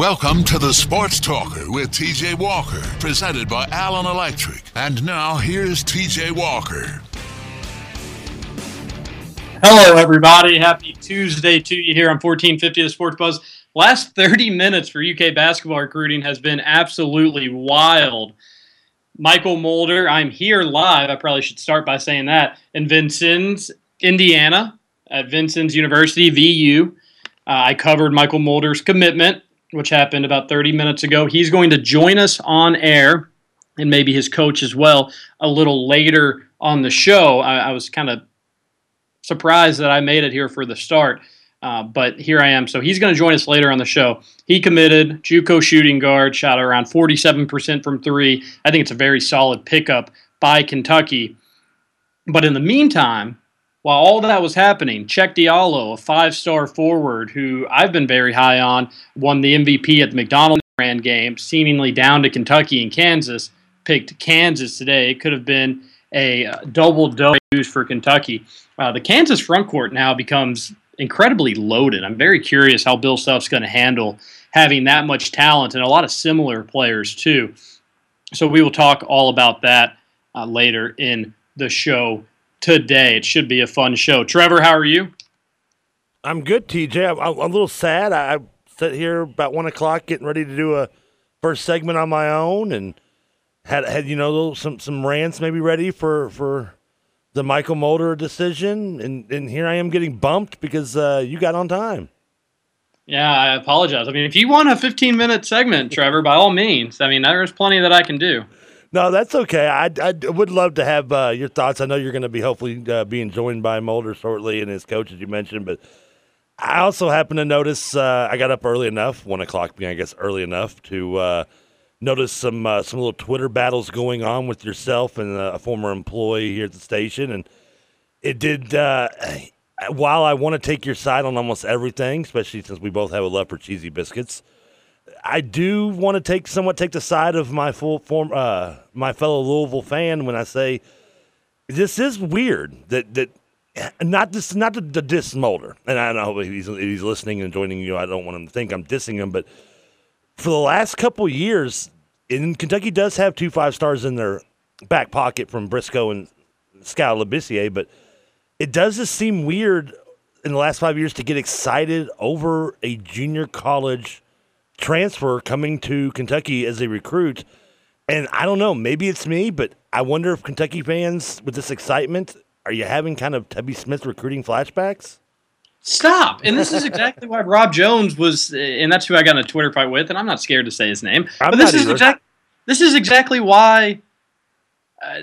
Welcome to the Sports Talker with TJ Walker, presented by Allen Electric. And now here's TJ Walker. Hello, everybody. Happy Tuesday to you here on 1450 The Sports Buzz. Last 30 minutes for UK basketball recruiting has been absolutely wild. Mychal Mulder, I'm here live. I probably should start by saying that in Vincennes, Indiana, at Vincennes University, VU. Uh, I covered Mychal Mulder's commitment, which happened about 30 minutes ago. He's going to join us on air, and maybe his coach as well, a little later on the show. I, I was kind of surprised that I made it here for the start. Uh, but here I am. So he's going to join us later on the show. He committed JUCO shooting guard, shot around 47% from three. I think it's a very solid pickup by Kentucky. But in the meantime, while all that was happening, Cheick Diallo, a five-star forward who I've been very high on, won the MVP at the McDonald's brand game, seemingly down to Kentucky and Kansas, picked Kansas today. It could have been a uh, double double for Kentucky. Uh, the Kansas front court now becomes incredibly loaded. I'm very curious how Bill Self's going to handle having that much talent and a lot of similar players too. So we will talk all about that uh, later in the show today. It should be a fun show. Trevor, how are you? I'm good, TJ. I'm, I'm a little sad. I, I sat here about one o'clock getting ready to do a first segment on my own and had had you know some some rants maybe ready for for the Mychal Mulder decision, and, and here I am getting bumped because uh, you got on time. Yeah, I apologize. I mean, if you want a 15 minute segment, Trevor, by all means. I mean, there's plenty that I can do. No, that's okay. I, I would love to have uh, your thoughts. I know you're going to be hopefully uh, being joined by Mulder shortly and his coach, as you mentioned. But I also happen to notice uh, I got up early enough, one o'clock I guess, early enough to uh, notice some uh, some little Twitter battles going on with yourself and a former employee here at the station, and it did. Uh, while I want to take your side on almost everything, especially since we both have a love for cheesy biscuits, I do want to take somewhat take the side of my full form, uh, my fellow Louisville fan when I say this is weird that that not this not the, the diss Mulder, and I know he's he's listening and joining you. I don't want him to think I'm dissing him, but for the last couple years, and Kentucky does have two five stars in their back pocket from Briscoe and Skal Labissiere, but it does just seem weird in the last five years to get excited over a junior college transfer coming to Kentucky as a recruit. And I don't know, maybe it's me, but I wonder if Kentucky fans, with this excitement, are you having kind of Tubby Smith recruiting flashbacks? Stop. And this is exactly why Rob Jones was, and that's who I got in a Twitter fight with, and I'm not scared to say his name. I'm but this is exactly this is exactly why uh,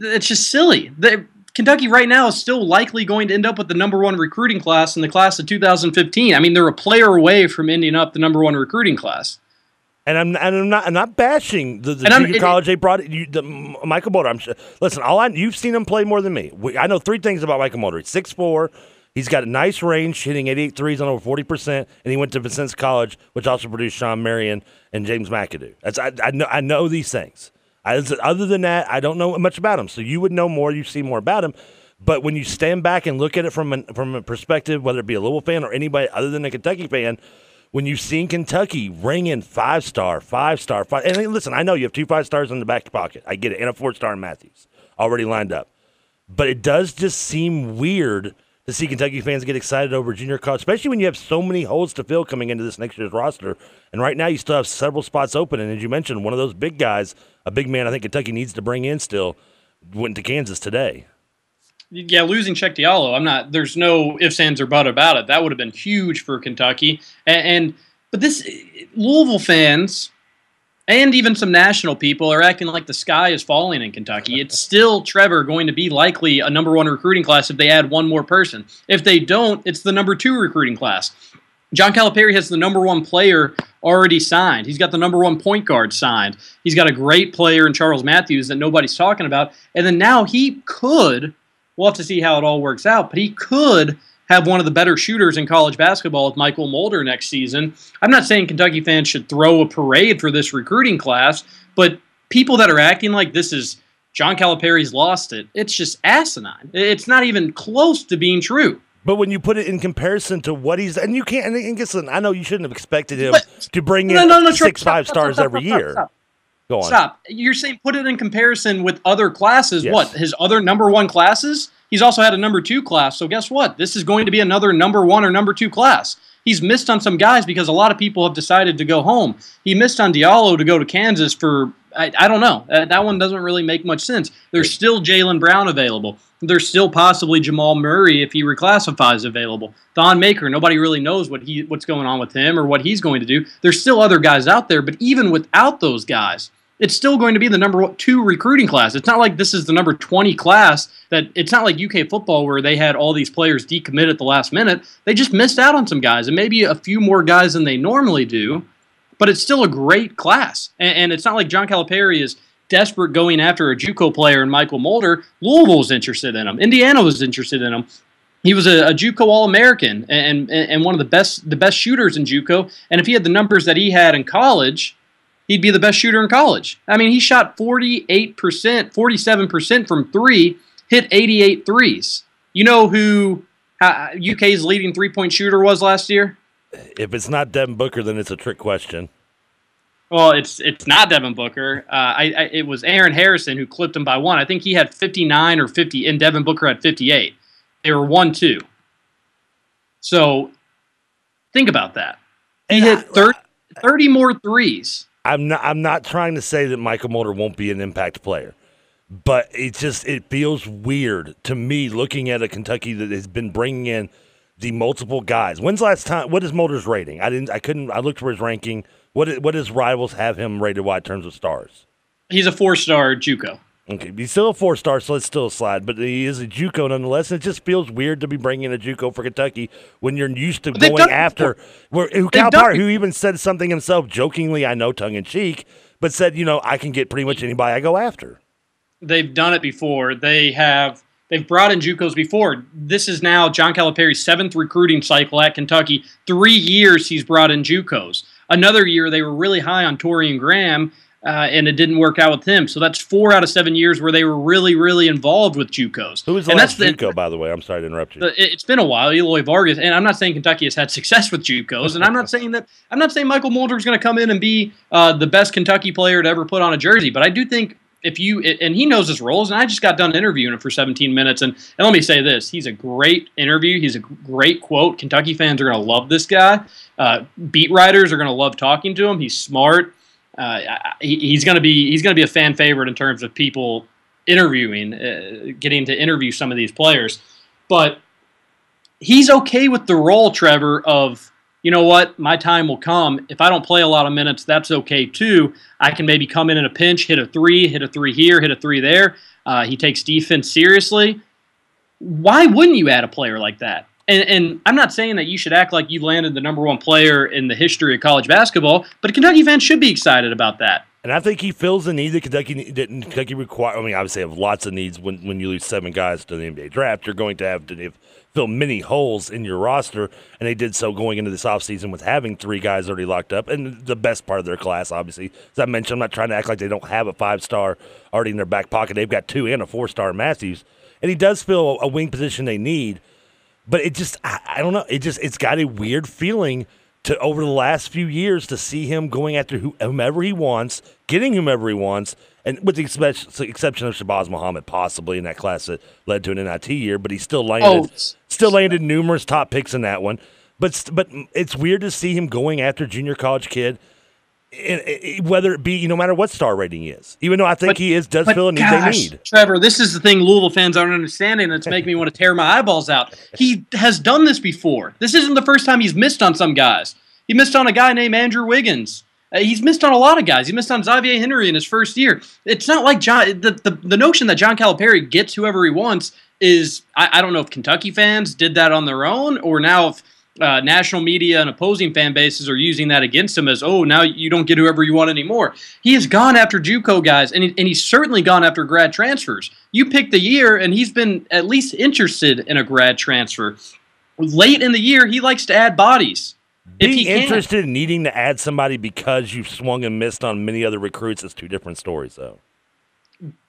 it's just silly. The, Kentucky right now is still likely going to end up with the number one recruiting class in the class of 2015. I mean, they're a player away from ending up the number one recruiting class. And I'm and I'm not I'm not bashing the, the junior college they brought you, the, Mychal Mulder. I'm listen. All I you've seen him play more than me. We, I know three things about Mychal Mulder. He's six four. He's got a nice range, hitting 88 threes on over 40 percent, and he went to Vincennes College, which also produced Shawn Marion and James McAdoo. That's I, I know I know these things. I, other than that, I don't know much about him. So you would know more. You see more about him. But when you stand back and look at it from an, from a perspective, whether it be a Louisville fan or anybody other than a Kentucky fan, when you've seen Kentucky ring in five star, five star, five, and listen, I know you have two five stars in the back pocket. I get it, and a four star in Matthews already lined up. But it does just seem weird to see Kentucky fans get excited over junior college, especially when you have so many holes to fill coming into this next year's roster. And right now, you still have several spots open. And as you mentioned, one of those big guys, a big man, I think Kentucky needs to bring in still, went to Kansas today. Yeah, losing Cheick Diallo, I'm not. There's no ifs, ands, or but about it. That would have been huge for Kentucky. And, and but this Louisville fans and even some national people are acting like the sky is falling in Kentucky. It's still Trevor going to be likely a number one recruiting class if they add one more person. If they don't, it's the number two recruiting class. John Calipari has the number one player already signed. He's got the number one point guard signed. He's got a great player in Charles Matthews that nobody's talking about. And then now he could, we'll have to see how it all works out, but he could have one of the better shooters in college basketball with Mychal Mulder next season. I'm not saying Kentucky fans should throw a parade for this recruiting class, but people that are acting like this is John Calipari's lost it, it's just asinine. It's not even close to being true. But when you put it in comparison to what he's and you can't and, and listen, I know you shouldn't have expected him But- to bring in No, no, no, six stop, five stop, stars stop, every year. stop. Go on. Stop. You're saying put it in comparison with other classes. Yes. What? His other number one classes? He's also had a number two class. So guess what? This is going to be another number one or number two class. He's missed on some guys because a lot of people have decided to go home. He missed on Diallo to go to Kansas for I, I don't know. Uh, that one doesn't really make much sense. There's still Jaylen Brown available. There's still possibly Jamal Murray if he reclassifies available. Thon Maker, nobody really knows what he what's going on with him or what he's going to do. There's still other guys out there, but even without those guys, it's still going to be the number two recruiting class. It's not like this is the number 20 class that it's not like UK football where they had all these players decommit at the last minute. They just missed out on some guys and maybe a few more guys than they normally do, but it's still a great class. And, and it's not like John Calipari is desperate going after a JUCO player and Mychal Mulder. Louisville was interested in him. Indiana was interested in him. He was a, a JUCO All-American and, and and one of the best the best shooters in JUCO. And if he had the numbers that he had in college, he'd be the best shooter in college. I mean, he shot 48%, 47% from three, hit 88 threes. You know who uh, UK's leading three point shooter was last year? If it's not Devin Booker, then it's a trick question. Well, it's it's not Devin Booker. Uh, I, I it was Aaron Harrison who clipped him by one. I think he had 59 or 50, and Devin Booker had 58. They were one two. So think about that. He And hit I- 30, 30 more threes. I'm not. I'm not trying to say that Mychal Mulder won't be an impact player, but it just it feels weird to me looking at a Kentucky that has been bringing in the multiple guys. When's last time? What is Mulder's rating? I didn't. I couldn't. I looked for his ranking. What what does rivals have him rated? Wide terms of stars? He's a four star JUCO. Okay, he's still a four star, so it's still a slide, but he is a JUCO nonetheless. And it just feels weird to be bringing a JUCO for Kentucky when you're used to going done after. Where, who Calipari, who even said something himself, jokingly, I know, tongue in cheek, but said, you know, I can get pretty much anybody I go after. They've done it before. They have they've brought in JUCOs before. This is now John Calipari's seventh recruiting cycle at Kentucky. Three years he's brought in JUCOs. Another year they were really high on Torian Graham, uh, and it didn't work out with him. So that's four out of seven years where they were really, really involved with JUCOs. Who was the and last that's JUCO, by the way? I'm sorry to interrupt you. the- it- it's been a while, Eloy Vargas, and I'm not saying Kentucky has had success with JUCOs, and I'm not saying that I'm not saying Mychal Mulder's going to come in and be uh, the best Kentucky player to ever put on a jersey, but I do think if you and he knows his roles, and I just got done interviewing him for 17 minutes, and, and let me say this: he's a great interview, he's a great quote. Kentucky fans are going to love this guy. Uh, beat writers are going to love talking to him. He's smart. Uh, he, he's going to be he's going to be a fan favorite in terms of people interviewing, uh, getting to interview some of these players. But he's okay with the role, Trevor, of you know what, my time will come. If I don't play a lot of minutes, that's okay too. I can maybe come in in a pinch, hit a three, hit a three here, hit a three there. Uh, he takes defense seriously. Why wouldn't you add a player like that? And, and I'm not saying that you should act like you landed the number one player in the history of college basketball, but Kentucky fans should be excited about that. And I think he fills the need that Kentucky didn't Kentucky require. I mean, obviously, have lots of needs when, when you lose seven guys to the NBA draft. You're going to have to fill many holes in your roster, and they did so going into this offseason with having three guys already locked up, and the best part of their class, obviously. As I mentioned, I'm not trying to act like they don't have a five star already in their back pocket. They've got two and a four star Matthews, and he does fill a wing position they need. But it just, I, I don't know. It just, it's got a weird feeling to over the last few years to see him going after whomever he wants, getting whomever he wants, and with the exception of Shabazz Muhammad, possibly in that class that led to an NIT year, but he still landed, Oh. still landed numerous top picks in that one. But but it's weird to see him going after junior college kid, whether it be no matter what star rating he is, even though I think But- he is does fill a need gosh, they need. Trevor, this is the thing Louisville fans aren't understanding. That's making me want to tear my eyeballs out. He has done this before. This isn't the first time he's missed on some guys. He missed on a guy named Andrew Wiggins. Uh, he's missed on a lot of guys. He missed on Xavier Henry in his first year. It's not like John. The, the, the notion that John Calipari gets whoever he wants is I, I don't know if Kentucky fans did that on their own or now if uh, national media and opposing fan bases are using that against him as oh now you don't get whoever you want anymore. He has gone after JUCO guys and he, and he's certainly gone after grad transfers. You pick the year and he's been at least interested in a grad transfer. Late in the year, he likes to add bodies. If Being interested in needing to add somebody because you've swung and missed on many other recruits is two different stories, though.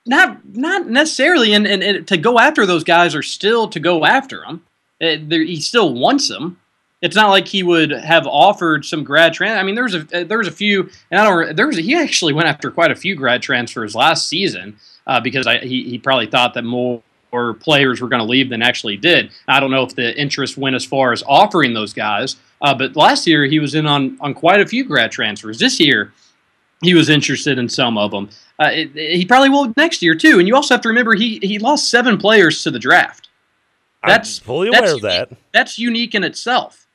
not not necessarily and, and, and to go after those guys are still to go after them Uh, there, he still wants them. It's not like he would have offered some grad transfer. I mean, there was a uh, there was a few, and I don't. There was a, he actually went after quite a few grad transfers last season uh, because I, he he probably thought that more or players were going to leave than actually did. I don't know if the interest went as far as offering those guys, uh, but last year he was in on on quite a few grad transfers. This year he was interested in some of them. Uh, it, it, he probably will next year too. And you also have to remember he he lost seven players to the draft. That's I'm fully aware of that. That's unique in itself.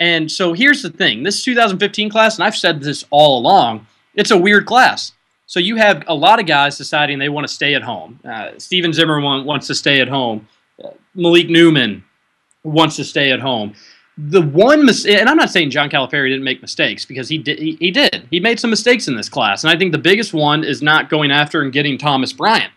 And so here's the thing: this 2015 class, and I've said this all along, it's a weird class. So you have a lot of guys deciding they want to stay at home. Uh, Stephen Zimmerman wants to stay at home. Uh, Malik Newman wants to stay at home. The one mistake, and I'm not saying John Calipari didn't make mistakes because he did. He, he did. He made some mistakes in this class, and I think the biggest one is not going after and getting Thomas Bryant.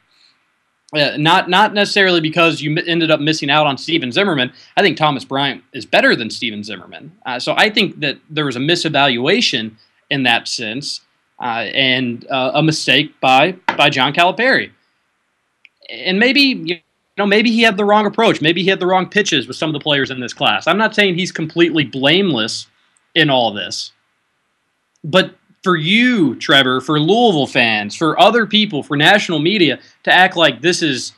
Uh, not not necessarily because you ended up missing out on Stephen Zimmerman. I think Thomas Bryant is better than Stephen Zimmerman. Uh, so I think that there was a misevaluation in that sense uh, and uh, a mistake by by John Calipari. And maybe you know maybe he had the wrong approach. Maybe he had the wrong pitches with some of the players in this class. I'm not saying he's completely blameless in all this, but for you, Trevor, for Louisville fans, for other people, for national media to act like this is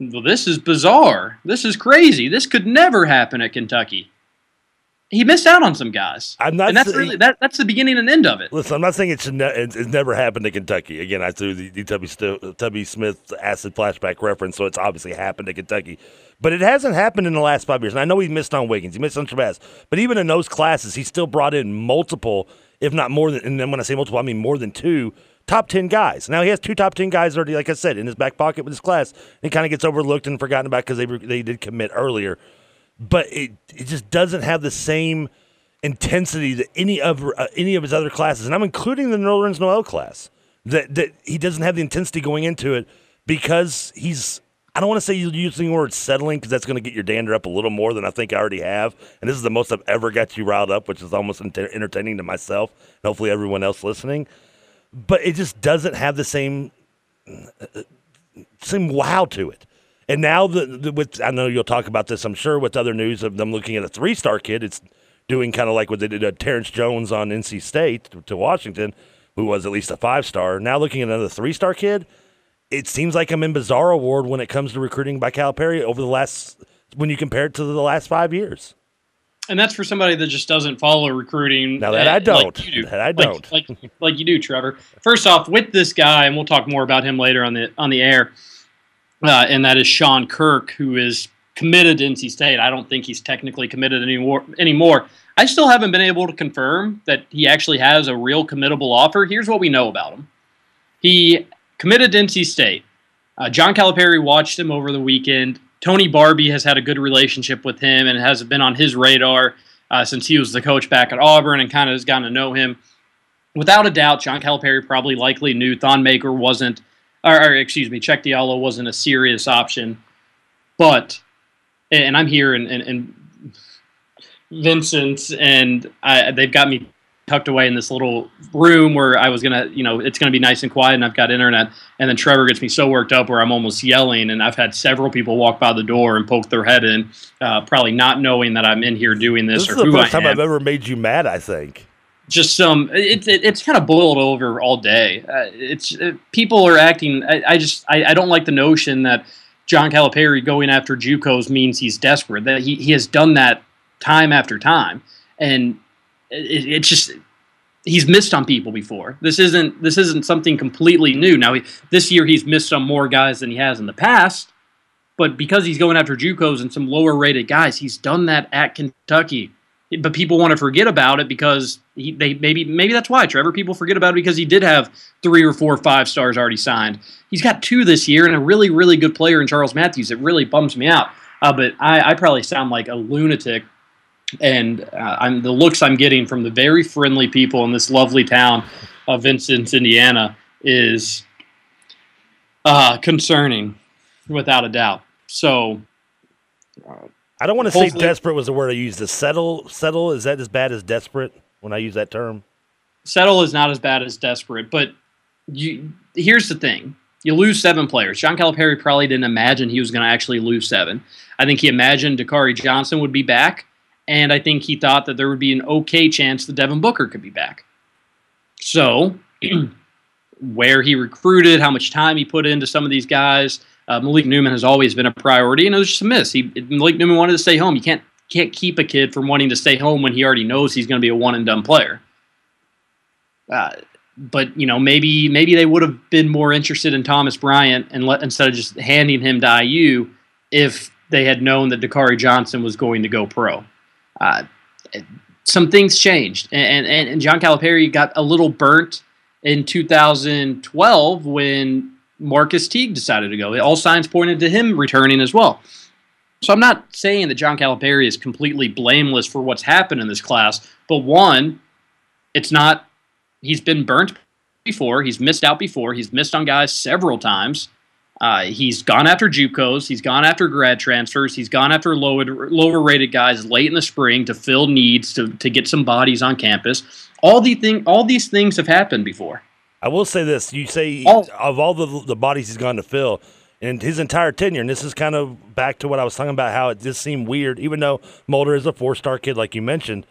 well, this is bizarre. This is crazy. This could never happen at Kentucky he missed out on some guys. I'm not, and that's really that, that's the beginning and end of it. Listen, I'm not saying it should ne- it's, it's, never happened to Kentucky. Again, I threw the, the Tubby, St- uh, Tubby Smith acid flashback reference, so it's obviously happened to Kentucky. But it hasn't happened in the last five years. And I know he missed on Wiggins, he missed on Shabazz, but even in those classes, he still brought in multiple, if not more than. And then when I say multiple, I mean more than two top 10 guys. Now he has two top 10 guys already, like I said, in his back pocket with his class. He kind of gets overlooked and forgotten about because they, they did commit earlier. But it, it just doesn't have the same intensity that any of uh, any of his other classes, and I'm including the Nerlens Noel class, that that he doesn't have the intensity going into it because he's. I don't want to say using the word settling because that's going to get your dander up a little more than I think I already have. And this is the most I've ever got you riled up, which is almost entertaining to myself and hopefully everyone else listening. But it just doesn't have the same uh, same wow to it. And now the, the, with I know you'll talk about this, I'm sure, with other news of them looking at a three star kid. It's doing kind of like what they did to Terrence Jones on NC State to, to Washington, who was at least a five star. Now looking at another three star kid, it seems like I'm in bizarre award when it comes to recruiting by Calipari over the last when you compare it to the last five years. And that's for somebody that just doesn't follow recruiting. Now that I don't. Like do. That I don't. Like, like, like you do, Trevor. First off, with this guy, and we'll talk more about him later on the on the air. Uh, and that is Sean Kirk, who is committed to NC State. I don't think he's technically committed anymore. Anymore, I still haven't been able to confirm that he actually has a real committable offer. Here's what we know about him: he committed to NC State. Uh, John Calipari watched him over the weekend. Tony Barbee has had a good relationship with him and has been on his radar uh, since he was the coach back at Auburn and kind of has gotten to know him. Without a doubt, John Calipari probably likely knew Thon Maker wasn't, or, or excuse me, Cheick Diallo wasn't a serious option. But and I'm here and, and, and Vincennes and I, they've got me tucked away in this little room where I was gonna, you know, it's gonna be nice and quiet, and I've got internet. And then Trevor gets me so worked up where I'm almost yelling, and I've had several people walk by the door and poke their head in, uh, probably not knowing that I'm in here doing this. This is the first time I've ever made you mad. I think. Just some, it, it, it's kind of boiled over all day. Uh, it's it, people are acting. I, I just, I, I don't like the notion that John Calipari going after JUCOs means he's desperate. That he, he has done that time after time, and it, it's just he's missed on people before. This isn't this isn't something completely new. Now he, this year he's missed on more guys than he has in the past, but because he's going after JUCOs and some lower rated guys, he's done that at Kentucky but people want to forget about it because he, they maybe maybe that's why Trevor people forget about it because he did have three or four five stars already signed. He's got two this year and a really really good player in Charles Matthews. It really bums me out. Uh, but I, I, probably sound like a lunatic, and uh, I'm the looks I'm getting from the very friendly people in this lovely town of Vincennes, Indiana, is uh, concerning, without a doubt. So. Uh, I don't want to say desperate was the word I used. To settle, settle is that as bad as desperate when I use that term? Settle is not as bad as desperate, but you. Here's the thing: you lose seven players. John Calipari probably didn't imagine he was going to actually lose seven. I think he imagined Dakari Johnson would be back, and I think he thought that there would be an okay chance that Devin Booker could be back. So, where he recruited, how much time he put into some of these guys, uh, Malik Newman has always been a priority, and it was just a miss. He, Malik Newman wanted to stay home. You can't can't keep a kid from wanting to stay home when he already knows he's going to be a one and done player. Uh, but you know, maybe maybe they would have been more interested in Thomas Bryant and let, instead of just handing him to IU if they had known that Dakari Johnson was going to go pro. Uh, some things changed, and, and, and John Calipari got a little burnt in 2012 when Marcus Teague decided to go. All signs pointed to him returning as well. So I'm not saying that John Calipari is completely blameless for what's happened in this class, but one, it's not. He's been burnt before. He's missed out before. He's missed on guys several times. Uh, he's gone after JUCOs. He's gone after grad transfers. He's gone after lower lower rated guys late in the spring to fill needs to, to get some bodies on campus. All the thing, all these things have happened before. I will say this: you say all, of all the the bodies he's gone to fill, in his entire tenure, and this is kind of back to what I was talking about, how it just seemed weird, even though Mulder is a four star kid, like you mentioned.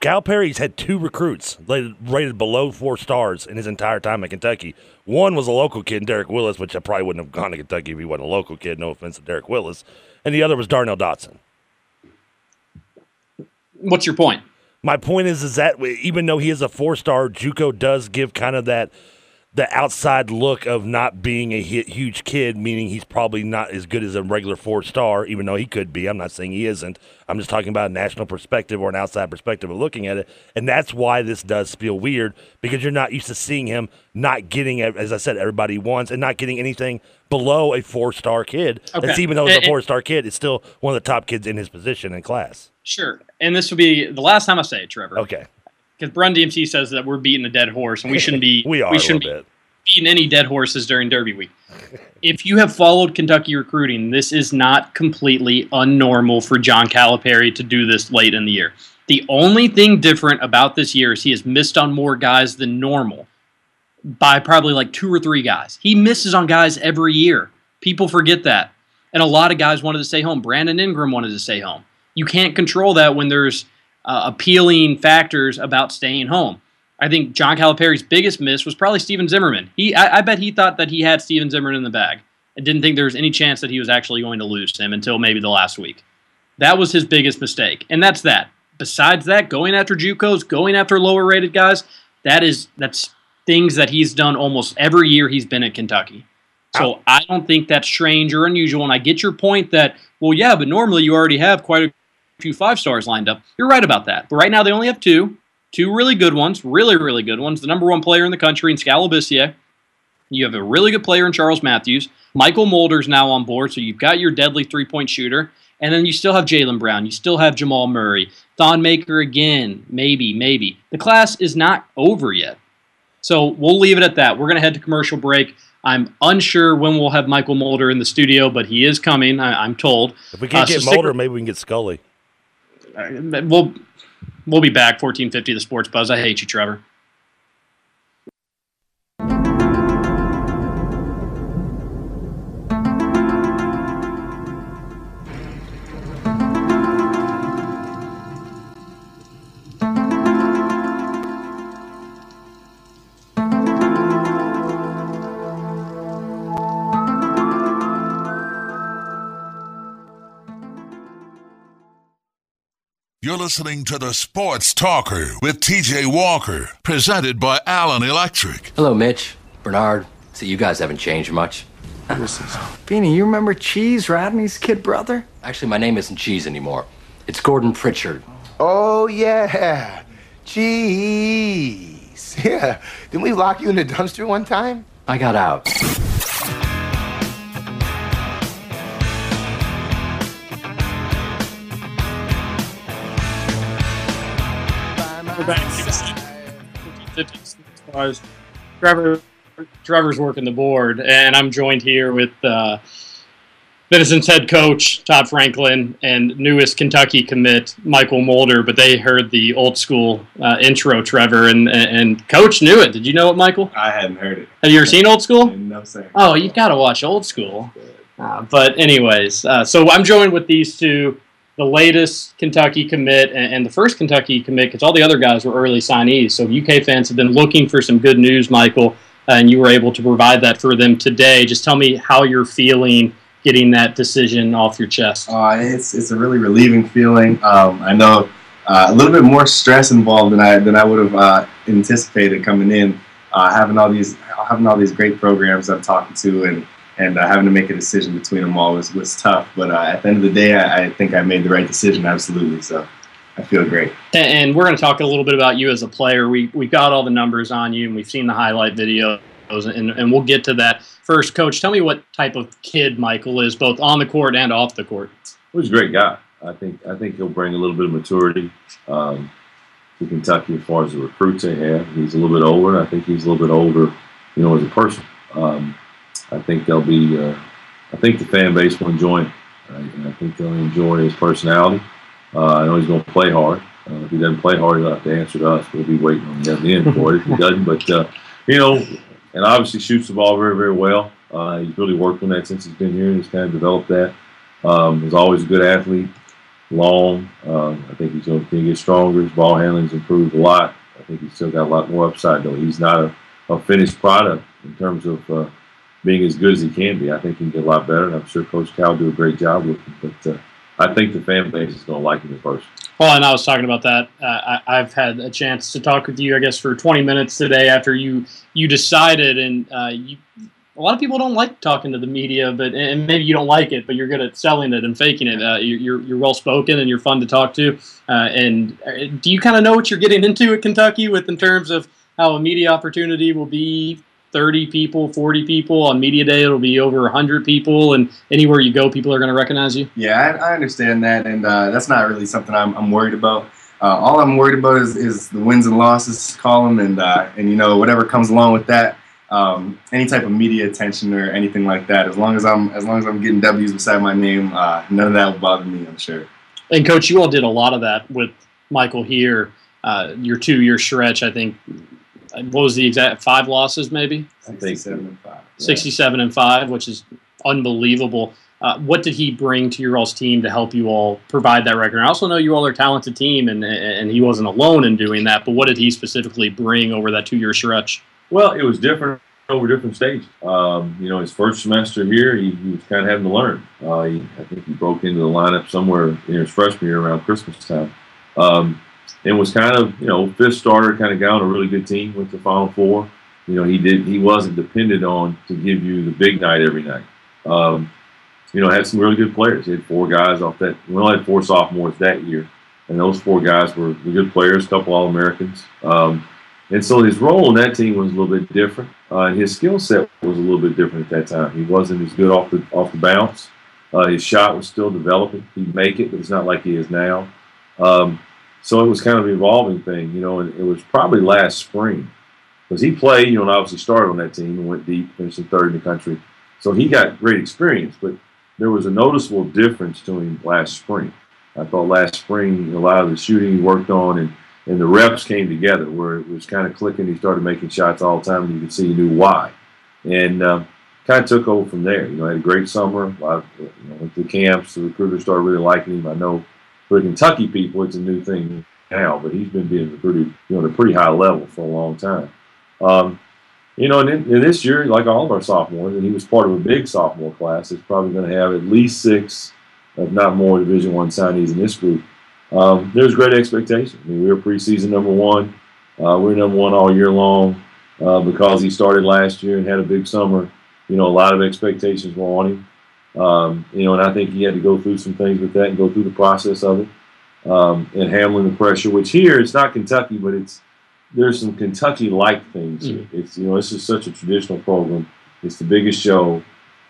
Calipari's had two recruits rated below four stars in his entire time at Kentucky. One was a local kid, Derek Willis, which I probably wouldn't have gone to Kentucky if he wasn't a local kid. No offense to Derek Willis. And the other was Darnell Dodson. What's your point? My point is, is that even though he is a four star, JUCO does give kind of that the outside look of not being a huge kid, meaning he's probably not as good as a regular four star, even though he could be. I'm not saying he isn't. I'm just talking about a national perspective or an outside perspective of looking at it. And that's why this does feel weird because you're not used to seeing him not getting, as I said, everybody wants and not getting anything below a four star kid. Okay. That's even though he's a four star kid, it's still one of the top kids in his position in class. Sure. And this will be the last time I say it, Trevor. Okay because Brun DMC says that we're beating a dead horse, and we shouldn't be. we are. We shouldn't be beating any dead horses during Derby week. if you have followed Kentucky recruiting, this is not completely unnormal for John Calipari to do this late in the year. The only thing different about this year is he has missed on more guys than normal by probably like two or three guys. He misses on guys every year. People forget that. And a lot of guys wanted to stay home. Brandon Ingram wanted to stay home. You can't control that when there's uh, appealing factors about staying home. I think John Calipari's biggest miss was probably Stephen Zimmerman. He, I, I, bet he thought that he had Stephen Zimmerman in the bag and didn't think there was any chance that he was actually going to lose him until maybe the last week. That was his biggest mistake, and that's that. Besides that, going after JUCOs, going after lower rated guys, that is that's things that he's done almost every year he's been at Kentucky. So I don't think that's strange or unusual. And I get your point that, well, yeah, but normally you already have quite a few five stars lined up. You're right about that. But right now they only have two, two really good ones, really, really good ones. The number one player in the country in Skal Labissiere. You have a really good player in Charles Matthews. Mychal Mulder's now on board, so you've got your deadly three point shooter. And then you still have Jaylen Brown. You still have Jamal Murray. Thon Maker again. Maybe, maybe. The class is not over yet. So we'll leave it at that. We're going to head to commercial break. I'm unsure when we'll have Mychal Mulder in the studio, but he is coming, I, am told. If we can't uh, get so Mulder, maybe we can get Scully. We'll we'll be back. 1450 the Sports Buzz. I hate you, Trevor. Listening to the Sports Talker with TJ Walker, presented by Allen Electric. Hello, Mitch, Bernard. See, you guys haven't changed much. Beanie, you remember Cheese, Rodney's kid brother? Actually, my name isn't Cheese anymore. It's Gordon Pritchard. Oh, yeah. Cheese. Yeah. Didn't we lock you in the dumpster one time? I got out. Trevor, Trevor's working the board, and I'm joined here with uh, Vincennes' head coach Todd Franklin and newest Kentucky commit Mychal Mulder, but they heard the old school uh, intro, Trevor, and and Coach knew it. Did you know it, Mychal? I hadn't heard it. Have you ever seen Old School? No, sir. Oh, you've got to watch Old School. Uh, but anyways, uh, so I'm joined with these two, the latest Kentucky commit and, and the first Kentucky commit, because all the other guys were early signees. So UK fans have been looking for some good news, Mychal, and you were able to provide that for them today. Just tell me how you're feeling getting that decision off your chest. Uh, it's it's a really relieving feeling. Um, I know uh, a little bit more stress involved than I than I would have uh, anticipated coming in. Uh, having all these having all these great programs I'm talking to and and uh, having to make a decision between them all was, was tough. But uh, at the end of the day, I, I, think I made the right decision. Absolutely. So I feel great. And we're going to talk a little bit about you as a player. We we got all the numbers on you, and we've seen the highlight videos, and, and we'll get to that first. Coach, tell me what type of kid Mychal is, both on the court and off the court. Well, he's a great guy. I think I think he'll bring a little bit of maturity um, to Kentucky as far as the recruits they have. He's a little bit older. I think he's a little bit older, you know, as a person. Um, I think they'll be. Uh, I think the fan base will enjoy him. Right? And I think they'll enjoy his personality. Uh, I know he's going to play hard. Uh, if he doesn't play hard, he'll have to answer to us. We'll be waiting on the end for it if he doesn't. But uh, you know, and obviously shoots the ball very, very well. Uh, he's really worked on that since he's been here. He's kind of developed that. Um, he's always a good athlete. Long. Um, I think he's going to get stronger. His ball handling's improved a lot. I think he's still got a lot more upside though. He's not a, a finished product in terms of uh, being as good as he can be. I think he can get a lot better, and I'm sure Coach Cal will do a great job with him. But uh, I think the fan base is going to like him at first. Well, and I was talking about that. Uh, I, have had a chance to talk with you, I guess, for 20 minutes today after you you decided, and uh, you, a lot of people don't like talking to the media, but and maybe you don't like it, but you're good at selling it and faking it. Uh, you're you're well spoken and you're fun to talk to. Uh, and uh, do you kind of know what you're getting into at Kentucky with in terms of how a media opportunity will be 30 people, 40 people. On media day, it'll be over 100 people, and anywhere you go, people are going to recognize you. Yeah, I, I understand that, and uh, that's not really something I'm, I'm worried about. Uh, all I'm worried about is, is the wins and losses column, and uh, and you know whatever comes along with that. Um, any type of media attention or anything like that. As long as I'm as long as I'm getting W's beside my name, uh, none of that will bother me. I'm sure. And coach, you all did a lot of that with Michael here. Uh, your two-year stretch, I think, what was the exact five losses maybe 67 and 5 67 and 5 which is unbelievable uh, what did he bring to your all's team to help you all provide that record? I also know you all are a talented team, and and he wasn't alone in doing that. But what did he specifically bring over that two-year stretch? Well, it was different over different stages. Um, you know, his first semester here, he, he was kind of having to learn. Uh, he, I think he broke into the lineup somewhere in his freshman year around Christmas time. Um, and was kind of you know fifth starter kind of guy on a really good team. Went to Final Four. You know he did he wasn't dependent on to give you the big night every night. Um, you know had some really good players. He had four guys off that. We only had four sophomores that year, and those four guys were good players. A couple All Americans. Um, and so his role in that team was a little bit different. Uh, his skill set was a little bit different at that time. He wasn't as good off the off the bounce. Uh, his shot was still developing. He'd make it, but it's not like he is now. Um, so it was kind of an evolving thing, you know, and it was probably last spring because he played, you know, and obviously started on that team and went deep, finishing third in the country. So he got great experience, but there was a noticeable difference to him last spring. I thought last spring a lot of the shooting he worked on and, and the reps came together where it was kind of clicking. He started making shots all the time, and you could see he knew why. And uh, kind of took over from there. You know, had a great summer. Of, you know, went to the camps. The recruiters started really liking him. I know for Kentucky people, it's a new thing now, but he's been being recruited, you know, at a pretty high level for a long time. Um, you know, and, in, and, this year, like all of our sophomores, and he was part of a big sophomore class, is probably going to have at least six, if not more, Division One signees in this group. Um, there's great expectation. I mean, we were preseason number one. Uh, we are number one all year long uh, because he started last year and had a big summer. You know, a lot of expectations were on him. Um, you know, and I think he had to go through some things with that and go through the process of it um, and handling the pressure. Which here it's not Kentucky, but it's there's some Kentucky-like things. Mm-hmm. It's you know this is such a traditional program. It's the biggest show.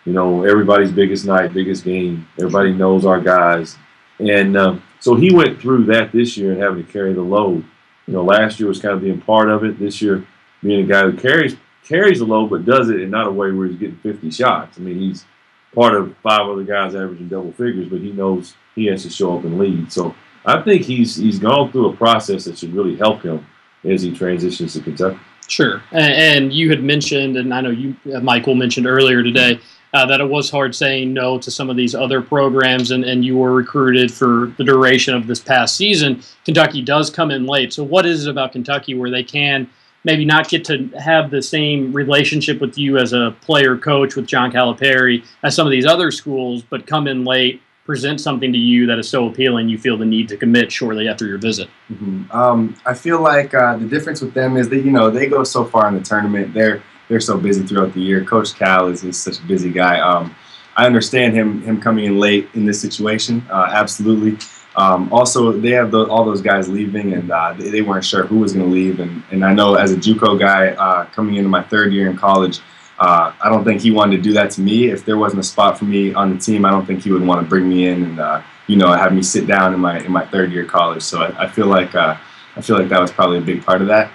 You know, everybody's biggest night, biggest game. Everybody knows our guys, and um, so he went through that this year and having to carry the load. You know, last year was kind of being part of it. This year, being a guy who carries carries the load, but does it in not a way where he's getting 50 shots. I mean, he's part of five other guys averaging double figures, but he knows he has to show up and lead. So I think he's he's gone through a process that should really help him as he transitions to Kentucky. Sure, and, you had mentioned, and I know you, uh, Mychal, mentioned earlier today uh, that it was hard saying no to some of these other programs, and, and you were recruited for the duration of this past season. Kentucky does come in late. So, what is it about Kentucky where they can maybe not get to have the same relationship with you as a player coach with John Calipari as some of these other schools, but come in late, present something to you that is so appealing, you feel the need to commit shortly after your visit? Mm-hmm. Um, I feel like uh, the difference with them is that you know they go so far in the tournament. They're they're so busy throughout the year. Coach Cal is, is such a busy guy. Um, I understand him him coming in late in this situation. Uh, absolutely. Um, also, they have the, all those guys leaving, and uh, they, they, weren't sure who was going to leave. And, and I know as a JUCO guy uh, coming into my third year in college, uh, I don't think he wanted to do that to me. If there wasn't a spot for me on the team, I don't think he would want to bring me in and uh, you know have me sit down in my in my third year of college. So I, I feel like uh, I feel like that was probably a big part of that.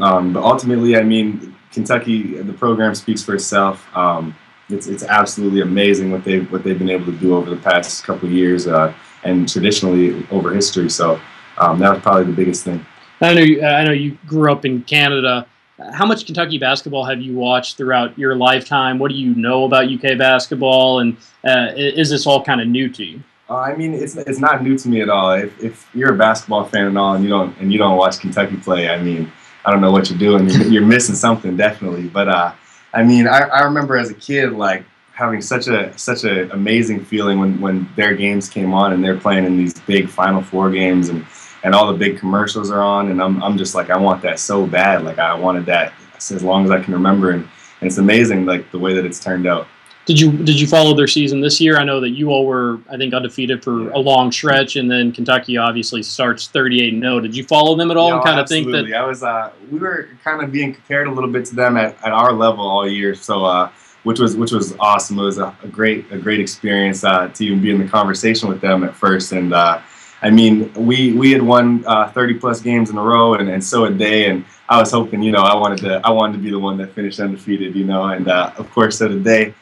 Um, but ultimately, I mean, Kentucky, the program speaks for itself. Um, it's it's absolutely amazing what they what they've been able to do over the past couple years uh, and traditionally over history. So um, that was probably the biggest thing. I know you, I know you grew up in Canada. How much Kentucky basketball have you watched throughout your lifetime? What do you know about UK basketball, and uh, is this all kind of new to you? Uh, I mean, it's it's not new to me at all. If, if you're a basketball fan and all, and you don't and you don't watch Kentucky play, I mean, I don't know what you're doing. You're, you're missing something definitely. But uh, I mean, I, I remember as a kid like having such a such an amazing feeling when when their games came on and they're playing in these big Final Four games and and all the big commercials are on and I'm I'm just like I want that so bad. Like I wanted that as long as I can remember and, and it's amazing like the way that it's turned out. Did you did you follow their season this year? I know that you all were I think undefeated for yeah. a long stretch, and then Kentucky obviously starts 38 0. Did you follow them at all? No, and kind absolutely. of think that I was uh, we were kind of being compared a little bit to them at, at our level all year, so uh, which was which was awesome. It was a, a great a great experience uh, to even be in the conversation with them at first, and uh, I mean we we had won uh, 30 plus games in a row, and, and so had they, and I was hoping you know I wanted to I wanted to be the one that finished undefeated, you know, and uh, of course so did they.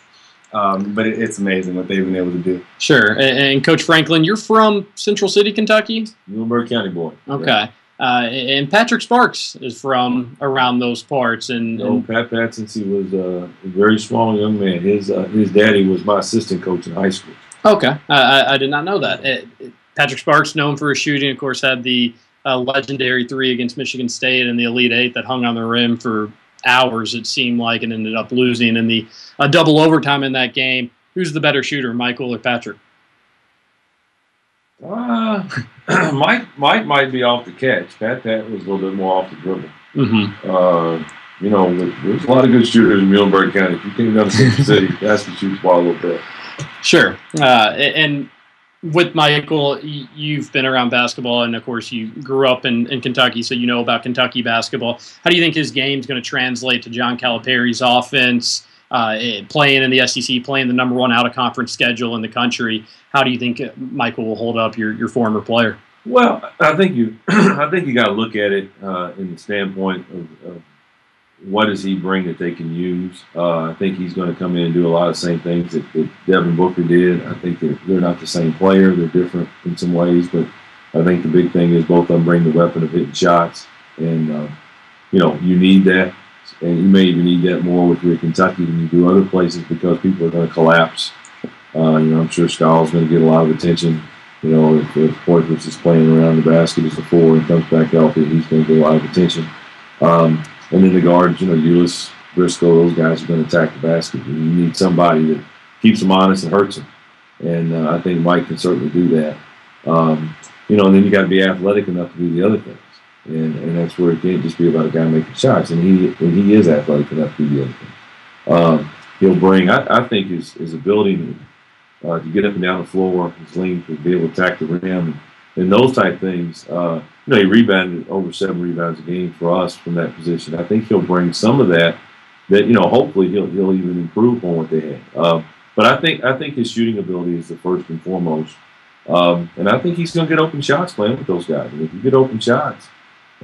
Um, but it, it's amazing what they've been able to do. Sure. And, and, Coach Franklin, you're from Central City, Kentucky? Muhlenberg County boy. Okay. Yeah. Uh, and Patrick Sparks is from around those parts. And, and Pat Patson, he was uh, a very strong young man. His uh, his daddy was my assistant coach in high school. Okay, I, I did not know that. It, it, Patrick Sparks, known for his shooting, of course, had the uh, legendary three against Michigan State and the Elite Eight that hung on the rim for hours, it seemed like, and ended up losing in the uh, double overtime in that game. Who's the better shooter, Mychal or Patrick? Uh, Mike Mike might be off the catch. Pat Pat was a little bit more off the dribble. Mm-hmm. Uh, you know, there's a lot of good shooters in Muhlenberg County. If you can go to Central City, that's to shoot the ball a little bit. Sure. Uh, and with Mychal, you've been around basketball, and of course, you grew up in, in Kentucky, so you know about Kentucky basketball. How do you think his game is going to translate to John Calipari's offense? Uh, eh, playing in the SEC, playing the number one out of conference schedule in the country. How do you think Mychal will hold up your, your former player? Well, I think you I think you got to look at it uh, in the standpoint of, of what does he bring that they can use? Uh, I think he's going to come in and do a lot of the same things that, that Devin Booker did. I think that they're not the same player; they're different in some ways, but I think the big thing is both of them bring the weapon of hitting shots, and uh, you know you need that, and you may even need that more with your Kentucky than you do other places because people are going to collapse. Uh, you know, I'm sure Skal's going to get a lot of attention. You know, if, if Poythress is playing around the basket as a four and comes back healthy, he's going to get a lot of attention. Um, and then the guards, you know, Ulis, Briscoe, those guys are going to attack the basket. You need somebody that keeps them honest and hurts them. And uh, I think Mike can certainly do that. Um, you know, and then you got to be athletic enough to do the other things. And, and that's where it can't just be about a guy making shots. And he and he is athletic enough to do things. Um, he'll bring, I, I, think, his, his ability to, uh, to get up and down the floor, his length, to be able to attack the rim, and, and those type things. Uh, you know, he rebounded over seven rebounds a game for us from that position. I think he'll bring some of that. That you know, hopefully he'll he'll even improve on what they had. Uh, but I think I think his shooting ability is the first and foremost. Um, and I think he's going to get open shots playing with those guys. And if you get open shots,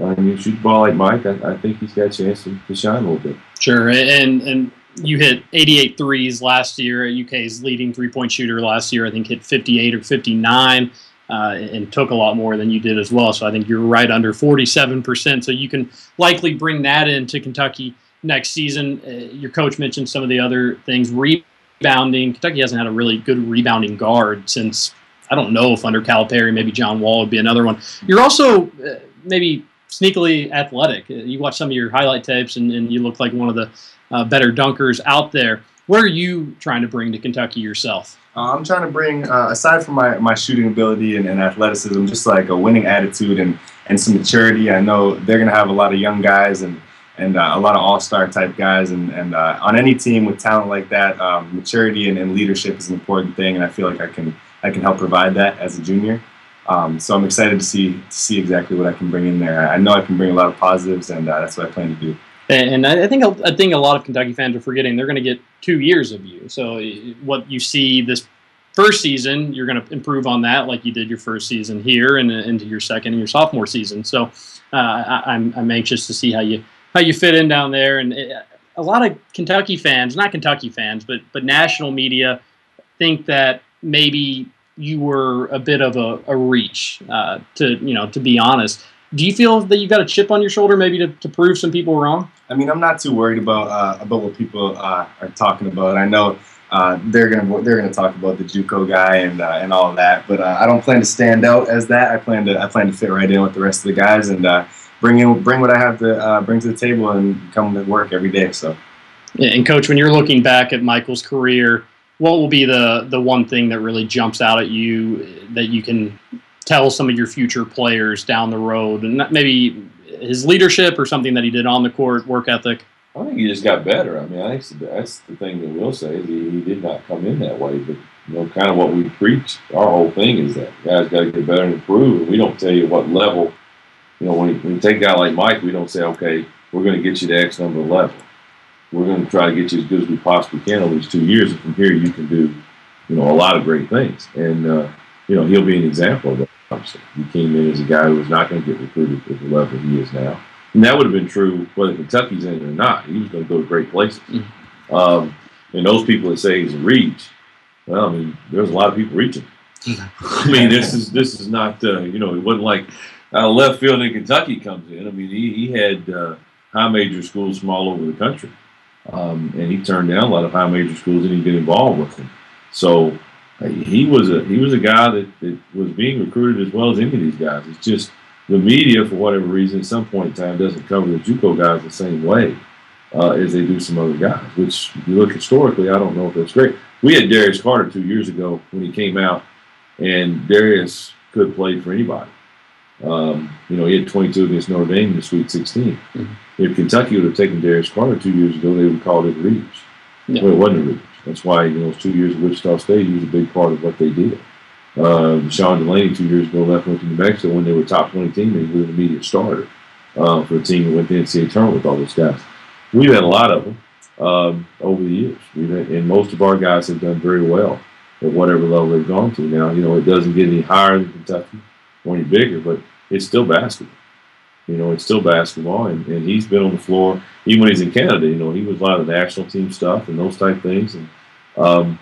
uh, and you shoot the ball like Mike, I, I think he's got a chance to, to, shine a little bit. Sure, and and you hit 88 threes last year. UK's leading three point shooter last year, I think, hit 58 or 59. Uh, and took a lot more than you did as well. So I think you're right under 47%. So you can likely bring that into Kentucky next season. Uh, your coach mentioned some of the other things. Rebounding. Kentucky hasn't had a really good rebounding guard since, I don't know if under Calipari, maybe John Wall would be another one. You're also uh, maybe sneakily athletic. Uh, you watch some of your highlight tapes and, and you look like one of the uh, better dunkers out there. What are you trying to bring to Kentucky yourself? Uh, I'm trying to bring, uh, aside from my, my shooting ability and, and, athleticism, just like a winning attitude and, and some maturity. I know they're going to have a lot of young guys and, and uh, a lot of all star type guys. And, and uh, on any team with talent like that, um, maturity and, and, leadership is an important thing. And I feel like I can, I can help provide that as a junior. Um, so I'm excited to see, to see exactly what I can bring in there. I know I can bring a lot of positives, and uh, that's what I plan to do. And I think I think a lot of Kentucky fans are forgetting they're going to get two years of you. So what you see this first season, you're going to improve on that, like you did your first season here and into your second and your sophomore season. So uh, I, am I'm, I'm anxious to see how you how you fit in down there. And it, a lot of Kentucky fans, not Kentucky fans, but but national media, think that maybe you were a bit of a, a reach. Uh, to you know, to be honest do you feel that you've got a chip on your shoulder maybe to, to prove some people wrong? I mean, I'm not too worried about uh, about what people uh, are talking about. I know uh, they're gonna they're gonna talk about the JUCO guy and uh, and all of that, but uh, I don't plan to stand out as that. I plan to I plan to fit right in with the rest of the guys and uh, bring in bring what I have to bring to the table and come to work every day. So. And coach, when you're looking back at Mychal's career, what will be the the one thing that really jumps out at you that you can tell some of your future players down the road, and maybe his leadership or something that he did on the court, work ethic? I think he just got better. I mean, I think that's the thing that we'll say. He, he did not come in that way, but you know, kind of what we preach. Our whole thing is that guys got to get better and improve. And we don't tell you what level. You know, when you, when you take a guy like Mike, we don't say, okay, we're going to get you to X number level. We're going to try to get you as good as we possibly can over these two years, and from here you can do, you know, a lot of great things. And uh, you know, he'll be an example of that. Thompson. He came in as a guy who was not going to get recruited at the level he is now. And that would have been true whether Kentucky's in it or not. He was going to go to great places. Mm-hmm. Um, and those people that say he's a reach, well, I mean, there's a lot of people reaching. I mean, this is this is not uh, you know, it wasn't like of left field in Kentucky comes in. I mean, he, he had uh, high major schools from all over the country, um, and he turned down a lot of high major schools, and he get involved with them. So he was a he was a guy that, that was being recruited as well as any of these guys. It's just the media, for whatever reason, at some point in time, doesn't cover the JUCO guys the same way uh, as they do some other guys. Which, if you look historically, I don't know if that's great. We had Darius Carter two years ago when he came out, and Darius could play for anybody. Um, you know, he had 22 against Notre Dame in the Sweet 16. Mm-hmm. If Kentucky would have taken Darius Carter two years ago, they would have called it a reach. Yeah. Well, it wasn't a reach. That's why you know those two years at Wichita State, he was a big part of what they did. Uh, Sean Delaney two years ago left went to New Mexico when they were top 20 team. He was an immediate starter uh, for a team that went to the NCAA tournament with all those guys. We've had a lot of them um, over the years. We've had, and most of our guys have done very well at whatever level they've gone to. Now, you know, it doesn't get any higher than Kentucky or any bigger, but it's still basketball. You know, it's still basketball, and, and he's been on the floor even when he's in Canada. You know, he was a lot of national team stuff and those type things. And um,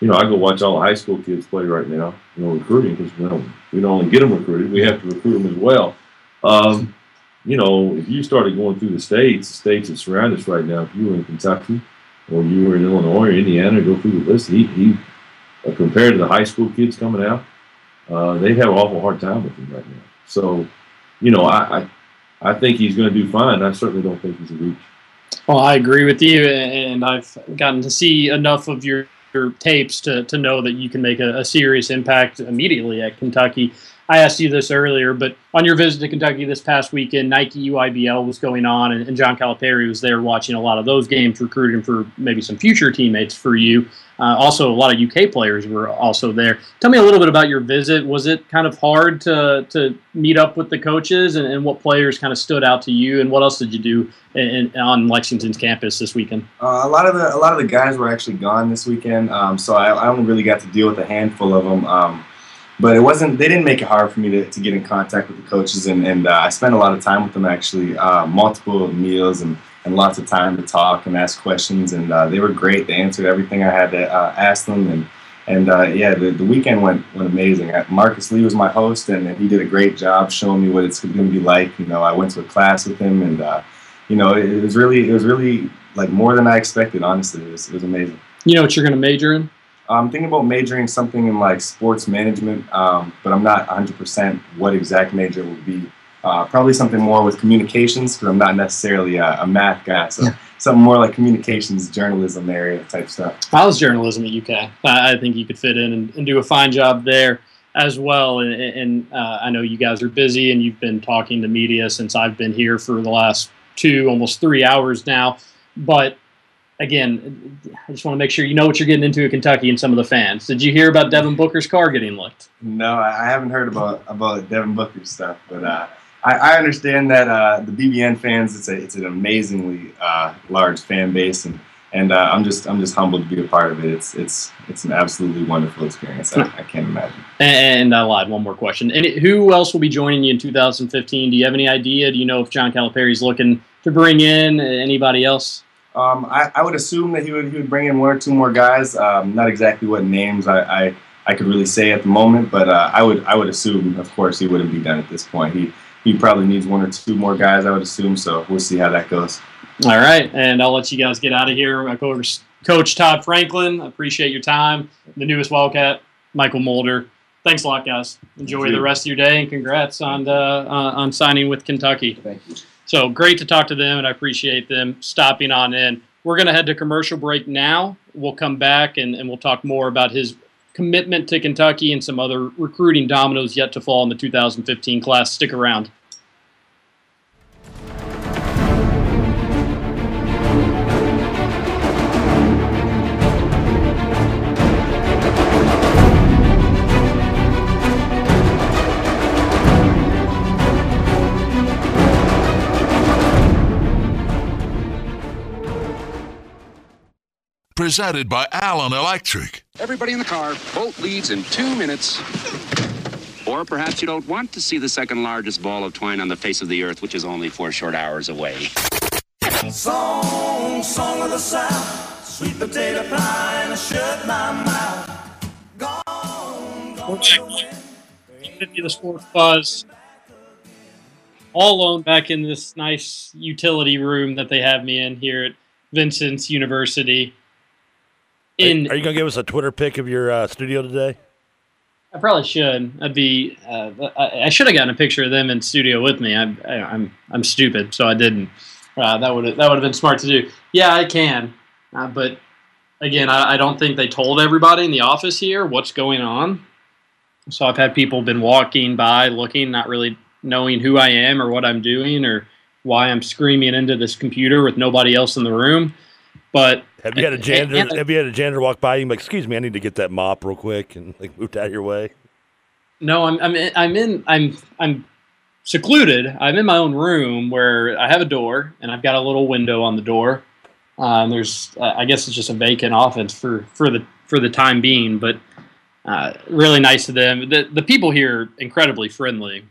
you know, I go watch all the high school kids play right now. You know, recruiting because we don't we don't only get them recruited, we have to recruit them as well. Um, you know, if you started going through the states, the states that surround us right now, if you were in Kentucky or you were in Illinois or Indiana, go through the list. He, he uh, compared to the high school kids coming out, uh, they have an awful hard time with him right now. So, you know, I, I I think he's going to do fine. I certainly don't think he's a reach. Well, I agree with you, and I've gotten to see enough of your, your tapes to, to know that you can make a, a serious impact immediately at Kentucky. I asked you this earlier, but on your visit to Kentucky this past weekend, Nike EYBL was going on, and, and John Calipari was there watching a lot of those games, recruiting for maybe some future teammates for you. Uh, also, a lot of UK players were also there. Tell me a little bit about your visit. Was it kind of hard to, to meet up with the coaches, and, and what players kind of stood out to you, and what else did you do in, in, on Lexington's campus this weekend? Uh, a lot of the a lot of the guys were actually gone this weekend, um, so I, I, only really got to deal with a handful of them. Um, but it wasn't they didn't make it hard for me to, to get in contact with the coaches and, and uh, i spent a lot of time with them actually uh, multiple meals and and lots of time to talk and ask questions. And uh, they were great. They answered everything I had to uh, ask them. And and uh, yeah, the, the weekend went went amazing. Uh, Marcus Lee was my host, and, and he did a great job showing me what it's going to be like. You know, I went to a class with him, and uh, you know, it, it was really it was really like more than I expected. Honestly, it was, it was amazing. You know what you're going to major in? I'm thinking about majoring something in like sports management, um, but I'm not 100% what exact major would be. Uh, probably something more with communications because I'm not necessarily a, a math guy. So yeah. something more like communications, journalism area type stuff. I was journalism at UK. I think you could fit in and, and do a fine job there as well. And, and uh, I know you guys are busy and you've been talking to media since I've been here for the last two, almost three hours now. But again, I just want to make sure you know what you're getting into at Kentucky and some of the fans. Did you hear about Devin Booker's car getting licked? No, I haven't heard about about Devin Booker's stuff, but uh, I, I, understand that uh, the BBN fans it's a it's an amazingly uh, large fan base, and and uh, I'm just I'm just humbled to be a part of it. It's it's it's an absolutely wonderful experience. I, I can't imagine. And, and I lied. One more question. And who else will be joining you in 2015? Do you have any idea? Do you know if John Calipari's looking to bring in anybody else? Um, I, I, would assume that he would he would bring in one or two more guys. Um, not exactly what names I, I, I could really say at the moment, but uh, I would I would assume, of course, he wouldn't be done at this point. He he probably needs one or two more guys. I would assume. So we'll see how that goes. All right, and I'll let you guys get out of here. My coach, Coach Todd Franklin, appreciate your time. The newest Wildcat, Mychal Mulder. Thanks a lot, guys. Enjoy the rest of your day, and congrats on uh, on signing with Kentucky. Thank you. So great to talk to them, and I appreciate them stopping on in. We're going to head to commercial break now. We'll come back and, and we'll talk more about his commitment to Kentucky and some other recruiting dominoes yet to fall in the 2015 class. Stick around. Presented by Allen Electric. Everybody in the car. Bolt leaves in two minutes. Or perhaps you don't want to see the second largest ball of twine on the face of the earth, which is only four short hours away. Song, song of the South, sweet potato pie, and I shut my mouth. Gone, gone the Sports Buzz. All alone back in this nice utility room that they have me in here at Vincennes University. In, are you gonna give us a Twitter pic of your uh, studio today? I probably should. I'd be. Uh, I, I should have gotten a picture of them in studio with me. I'm. I, am I'm, I'm stupid, so I didn't. Uh, that would that would have been smart to do. Yeah, I can, uh, but again, I, I don't think they told everybody in the office here what's going on. So I've had people been walking by, looking, not really knowing who I am or what I'm doing or why I'm screaming into this computer with nobody else in the room. But have you had a janitor? And, and, have you had a janitor walk by you? Like, excuse me, I need to get that mop real quick and like moved out of your way. No, I'm I'm in, I'm in I'm I'm secluded. I'm in my own room where I have a door and I've got a little window on the door. Uh, there's uh, I guess it's just a vacant office for for the for the time being, but uh, really nice to them. The the people here are incredibly friendly.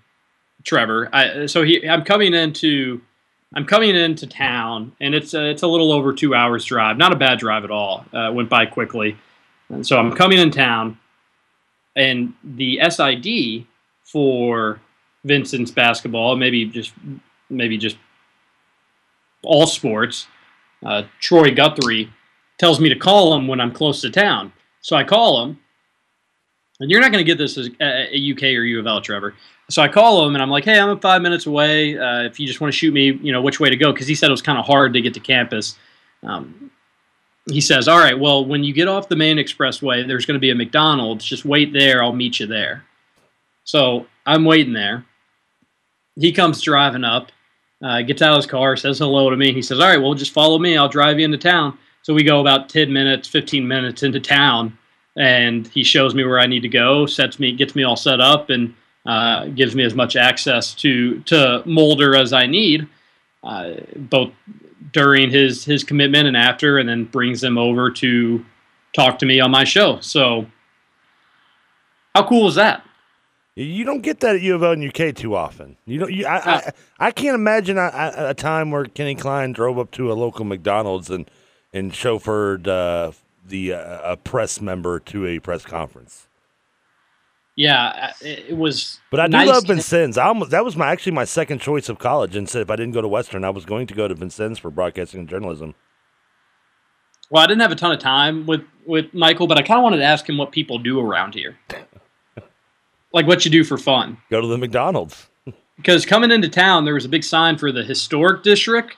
Trevor, I, so he I'm coming into I'm coming into town, and it's a, it's a little over two hours drive. Not a bad drive at all. Uh, went by quickly. And so I'm coming in town, and the SID for Vincennes' basketball, maybe just maybe just all sports, uh, Troy Guthrie tells me to call him when I'm close to town. So I call him, and you're not going to get this as a UK or U of L, Trevor so I call him and I'm like, hey, I'm five minutes away. Uh, if you just want to shoot me, you know, which way to go, because he said it was kind of hard to get to campus. Um, he says, all right, well, when you get off the main expressway, there's going to be a McDonald's. Just wait there. I'll meet you there. So I'm waiting there. He comes driving up, uh, gets out of his car, says hello to me. He says, all right, well, just follow me. I'll drive you into town. So we go about 10 minutes, 15 minutes into town, and he shows me where I need to go, sets me, gets me all set up, and uh, gives me as much access to to Mulder as I need, uh, both during his his commitment and after, and then brings him over to talk to me on my show. So, how cool is that? You don't get that at U of L and UK too often. You don't. You, I, I, Uh, I can't imagine a, a, a time where Kenny Klein drove up to a local McDonald's and and chauffeured uh, the uh, a press member to a press conference. Yeah, it, it was. But I do nice love Vincennes. I almost, that was my actually my second choice of college. And said if I didn't go to Western, I was going to go to Vincennes for broadcasting and journalism. Well, I didn't have a ton of time with with Mychal, but I kind of wanted to ask him what people do around here, like what you do for fun. Go to the McDonald's. Because coming into town, there was a big sign for the historic district,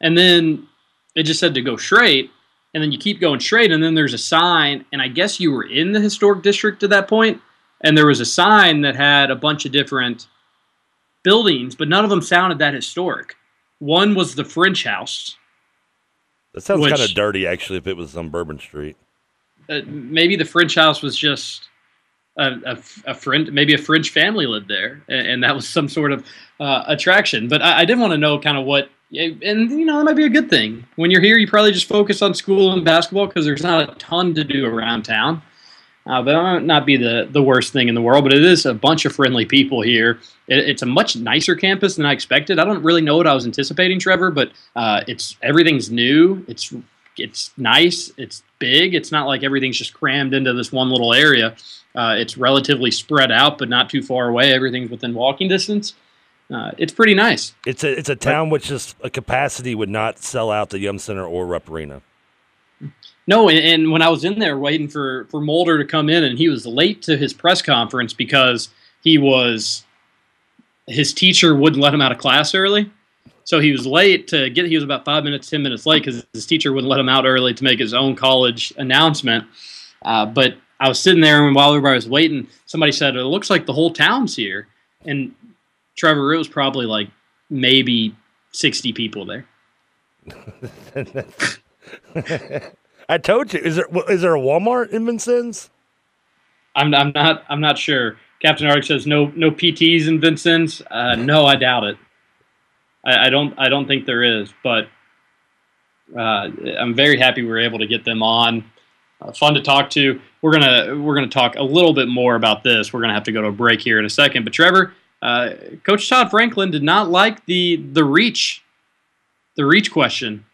and then it just said to go straight, and then you keep going straight, and then there's a sign, and I guess you were in the historic district at that point, and there was a sign that had a bunch of different buildings, but none of them sounded that historic. One was the French House. That sounds Which- kind of dirty, actually. If it was on Bourbon Street, uh, maybe the French house was just a, a, a friend, maybe a French family lived there, and, and that was some sort of uh, attraction. But I, I did want to know kind of what, and you know, that might be a good thing. When you're here, you probably just focus on school and basketball because there's not a ton to do around town. Uh, but that might not be the, the worst thing in the world, but it is a bunch of friendly people here. It, it's a much nicer campus than I expected. I don't really know what I was anticipating, Trevor, but uh, it's everything's new. It's it's nice. It's big. It's not like everything's just crammed into this one little area. Uh, it's relatively spread out, but not too far away. Everything's within walking distance. Uh, it's pretty nice. it's a it's a town which just a capacity would not sell out the Yum Center or Rupp Arena. No, and, when I was in there waiting for for Mulder to come in, and he was late to his press conference because he was his teacher wouldn't let him out of class early, so he was late to get. He was about five minutes, ten minutes late because his teacher wouldn't let him out early to make his own college announcement. Uh, but I was sitting there, and while everybody was waiting, somebody said, "It looks like the whole town's here." And Trevor, it was probably like maybe sixty people there. I told you. Is there is there a Walmart in Vincennes? I'm, I'm not I'm not sure. Captain Arctic says no no PTs in Vincennes. Uh, no, I doubt it. I, I don't I don't think there is, but uh, I'm very happy we were able to get them on. Uh, fun to talk to. We're gonna we're gonna talk a little bit more about this. We're gonna have to go to a break here in a second. But Trevor, uh, Coach Todd Franklin did not like the the reach the reach question.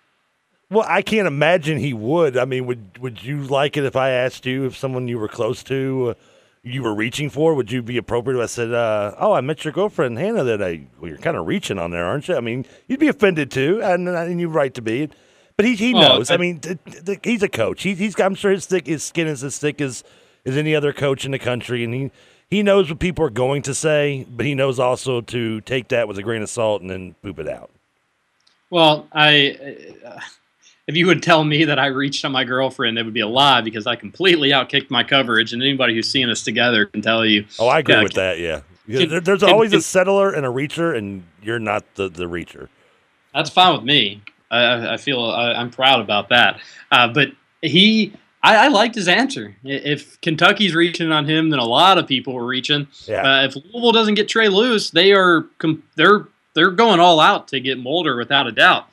Well, I can't imagine he would. I mean, would would you like it if I asked you if someone you were close to, uh, you were reaching for? Would you be appropriate if I said, uh, "Oh, I met your girlfriend Hannah today"? Well, you're kind of reaching on there, aren't you? I mean, you'd be offended too, and, and you're right to be. But he he Oh, knows. I, I- mean, th- th- he's a coach. He, he's I'm sure his thick his skin is as thick as as any other coach in the country, and he he knows what people are going to say, but he knows also to take that with a grain of salt and then poop it out. Well, I uh, if you would tell me that I reached on my girlfriend, it would be a lie because I completely outkicked my coverage, and anybody who's seen us together can tell you. Oh, I agree with that. Yeah, can- There- there's can- always a settler and a reacher, and you're not the the reacher. That's fine with me. I- I, feel I, I'm proud about that. Uh, but he, I, I liked his answer. If Kentucky's reaching on him, then a lot of people are reaching. Yeah. Uh, if Louisville doesn't get Trey Lewis, they are they're they're going all out to get Mulder without a doubt.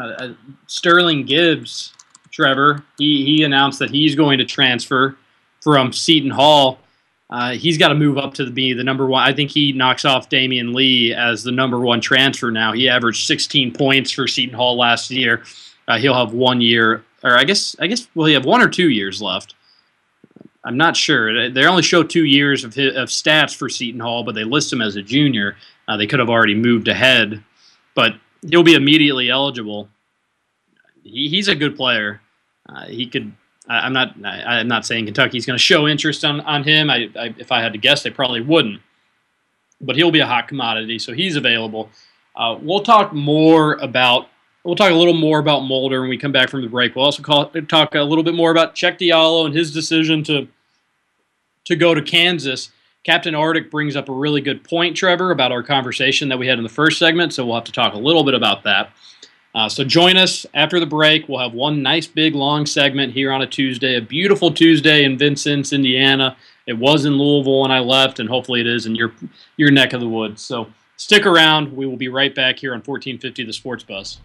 Uh, uh, Sterling Gibbs, Trevor, he he announced that he's going to transfer from Seton Hall. Uh, he's got to move up to the, be the number one. I think he knocks off Damion Lee as the number one transfer now. He averaged 16 points for Seton Hall last year. Uh, he'll have one year, or I guess I guess will he have one or two years left? I'm not sure. They only show two years of his, of stats for Seton Hall, but they list him as a junior. Uh, they could have already moved ahead, but he'll be immediately eligible. He, he's a good player. Uh, he could. I, I'm not. I, I'm not saying Kentucky's going to show interest on on him. I, I, if I had to guess, they probably wouldn't. But he'll be a hot commodity, so he's available. Uh, we'll talk more about. We'll talk a little more about Mulder when we come back from the break. We'll also call, talk a little bit more about Cheick Diallo and his decision to to go to Kansas. Captain Arctic brings up a really good point, Trevor, about our conversation that we had in the first segment. So we'll have to talk a little bit about that. Uh, so join us after the break. We'll have one nice big long segment here on a Tuesday, a beautiful Tuesday in Vincennes, Indiana. It was in Louisville when I left, and hopefully it is in your your neck of the woods. So stick around. We will be right back here on 1450 The Sports Buzz.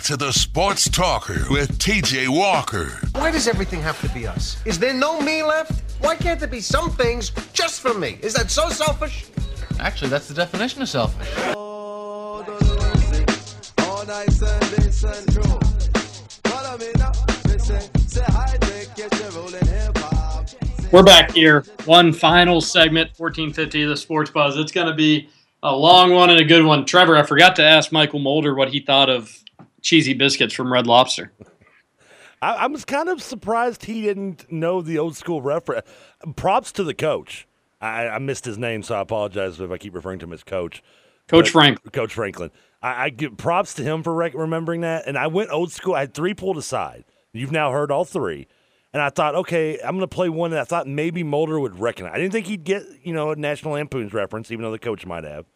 Back to the Sports Talker with TJ Walker. Why does everything have to be us? Is there no me left? Why can't there be some things just for me? Is that so selfish? Actually, that's the definition of selfish. We're back here. One final segment, 1450 of the Sports Buzz. It's going to be a long one and a good one. Trevor, I forgot to ask Mychal Mulder what he thought of cheesy biscuits from Red Lobster. I, I was kind of surprised he didn't know the old school reference. Props to the coach. I, I, missed his name, so I apologize if I keep referring to him as coach. Coach but, Frank. Coach Franklin. I, I, give props to him for rec- remembering that. And I went old school. I had three pulled aside. You've now heard all three. And I thought, okay, I'm going to play one that I thought maybe Mulder would recognize. I didn't think he'd get, you know, a National Lampoon's reference, even though the coach might have.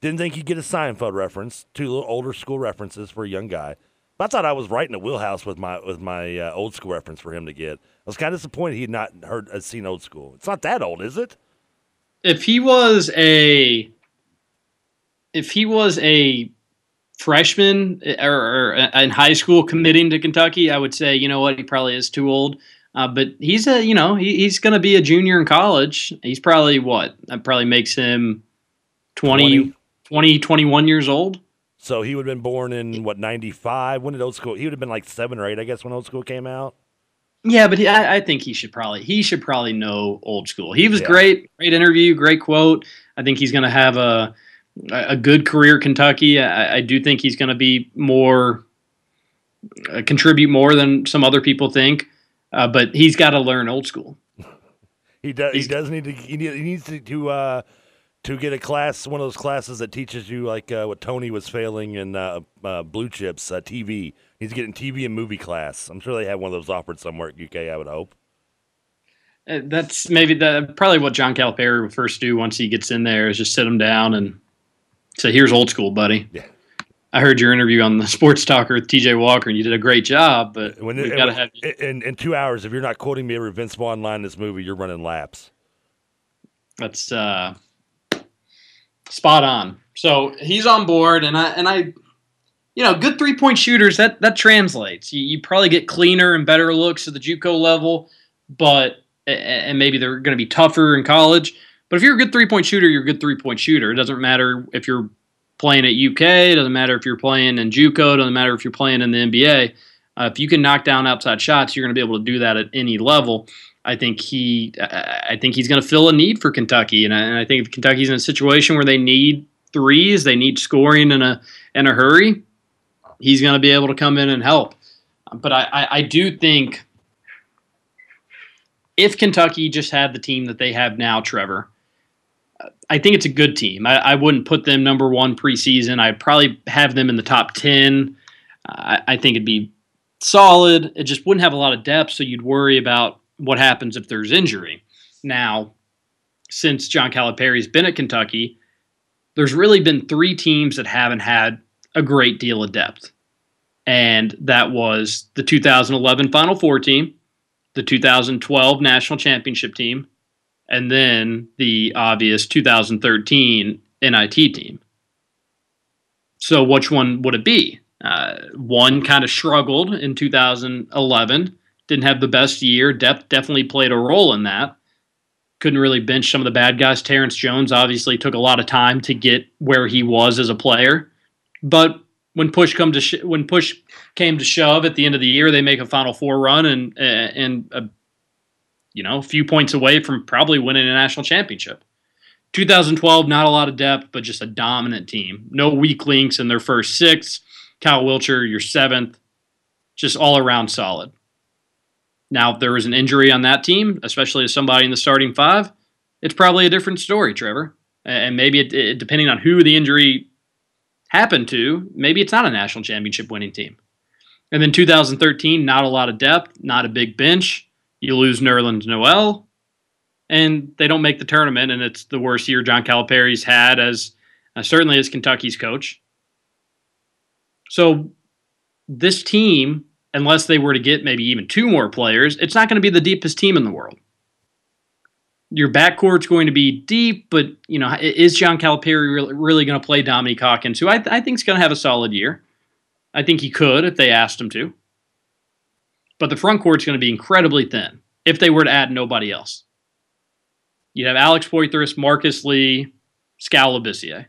Didn't think he'd get a Seinfeld reference, two little older school references for a young guy. But I thought I was right in the wheelhouse with my with my uh, old school reference for him to get. I was kind of disappointed he had not heard uh, seen old school. It's not that old, is it? If he was a if he was a freshman uh, or, or, uh, in high school committing to Kentucky, I would say, you know what, he probably is too old. Uh, but he's a, you know, he, he's going to be a junior in college. He's probably what? That probably makes him 20, 20, 20 21 years old. So he would have been born in what ninety five? When did old school? He would have been like seven or eight, I guess, when old school came out. Yeah, but he, I, I, think he should probably he should probably know old school. He was yeah. great, great interview, great quote. I think he's going to have a a good career Kentucky. I, I do think he's going to be more uh, contribute more than some other people think, uh, but he's got to learn old school. he does. He's, he does need to. He needs to. to uh, to get a class, one of those classes that teaches you like uh, what Tony was failing in uh, uh, Blue Chips uh, TV. He's getting TV and movie class. I'm sure they have one of those offered somewhere at UK. I would hope. Uh, that's maybe the probably what John Calipari would first do once he gets in there is just sit him down and say, "Here's old school, buddy." Yeah. I heard your interview on the Sports Talker with TJ Walker, and you did a great job. But when we got to have in, in two hours. If you're not quoting me every Vince Vaughn line in this movie, you're running laps. That's uh, spot on. So he's on board, and I and I, you know, good three point shooters that that translates. You, you probably get cleaner and better looks at the JUCO level, but and maybe they're going to be tougher in college. But if you're a good three point shooter, you're a good three point shooter. It doesn't matter if you're playing at UK. It doesn't matter if you're playing in JUCO. It doesn't matter if you're playing in the NBA. Uh, if you can knock down outside shots, you're going to be able to do that at any level. I think he, I think he's going to fill a need for Kentucky, and I, and I think Kentucky's in a situation where they need threes, they need scoring in a in a hurry, he's going to be able to come in and help. But I, I, I do think if Kentucky just had the team that they have now, Trevor, I think it's a good team. I, I wouldn't put them number one preseason. I'd probably have them in the top ten. I, I think it'd be solid. It just wouldn't have a lot of depth, so you'd worry about what happens if there's injury. Now, since John Calipari's been at Kentucky, there's really been three teams that haven't had a great deal of depth. And that was the 2011 Final Four team, the 2012 National Championship team, and then the obvious 2013 NIT team. So, which one would it be? Uh, one kind of struggled in 2011 didn't have the best year. Depth definitely played a role in that. Couldn't really bench some of the bad guys. Terrence Jones obviously took a lot of time to get where he was as a player, but when push come to sh- when push came to shove at the end of the year, they make a Final Four run and and a, you know a few points away from probably winning a national championship. 2012, not a lot of depth, but just a dominant team. No weak links in their first six. Kyle Wiltjer, your seventh, just all around solid. Now, if there was an injury on that team, especially to somebody in the starting five, it's probably a different story, Trevor. And maybe it, it, depending on who the injury happened to, maybe it's not a national championship winning team. And then 2013, not a lot of depth, not a big bench. You lose Nerlens Noel, and they don't make the tournament, and it's the worst year John Calipari's had as uh, certainly as Kentucky's coach. So this team unless they were to get maybe even two more players, it's not going to be the deepest team in the world. Your backcourt's going to be deep, but you know, is John Calipari really, going to play Dominique Hawkins, who I, I think is going to have a solid year? I think he could if they asked him to. But the front court's going to be incredibly thin if they were to add nobody else. You'd have Alex Poythress, Marcus Lee, Skal Labissiere.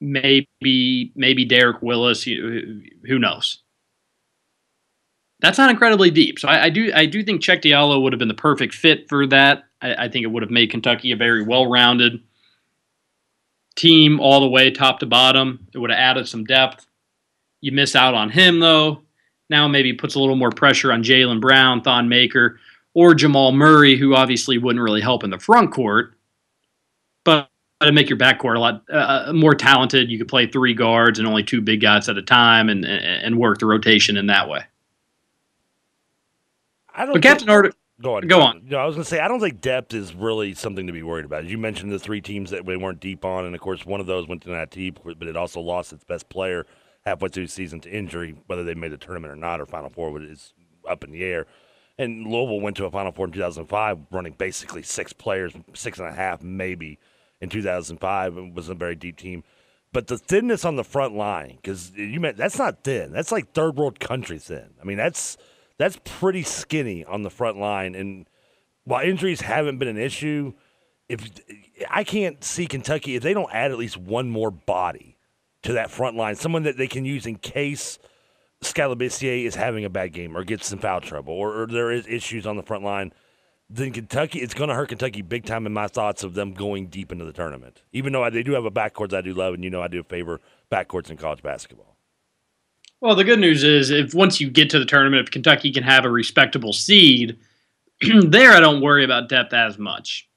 Maybe, maybe Derek Willis. Who knows? That's not incredibly deep. So I, I do, I do think Cheick Diallo would have been the perfect fit for that. I, I think it would have made Kentucky a very well-rounded team all the way top to bottom. It would have added some depth. You miss out on him though. Now maybe puts a little more pressure on Jaylen Brown, Thon Maker, or Jamal Murray, who obviously wouldn't really help in the front court, but to make your backcourt a lot uh, uh, more talented. You could play three guards and only two big guys at a time, and and work the rotation in that way. I don't. But Captain Arter, Go on. Go on. No, I was going to say I don't think depth is really something to be worried about. You mentioned the three teams that we weren't deep on, and of course one of those went to that team, but it also lost its best player halfway through the season to injury. Whether they made the tournament or not, or Final Four is up in the air. And Louisville went to a Final Four in 2005, running basically six players, six and a half maybe in 2005. It was a very deep team. But the thinness on the front line, because you meant that's not thin. That's like third world country thin. I mean, that's that's pretty skinny on the front line. And while injuries haven't been an issue, if I can't see Kentucky if they don't add at least one more body to that front line, someone that they can use in case Skal Labissiere is having a bad game or gets in foul trouble or, or there is issues on the front line, then Kentucky it's going to hurt Kentucky big time in my thoughts of them going deep into the tournament. Even though they do have a backcourt I do love, and you know I do favor backcourts in college basketball. Well, the good news is if once you get to the tournament, if Kentucky can have a respectable seed, there I don't worry about depth as much.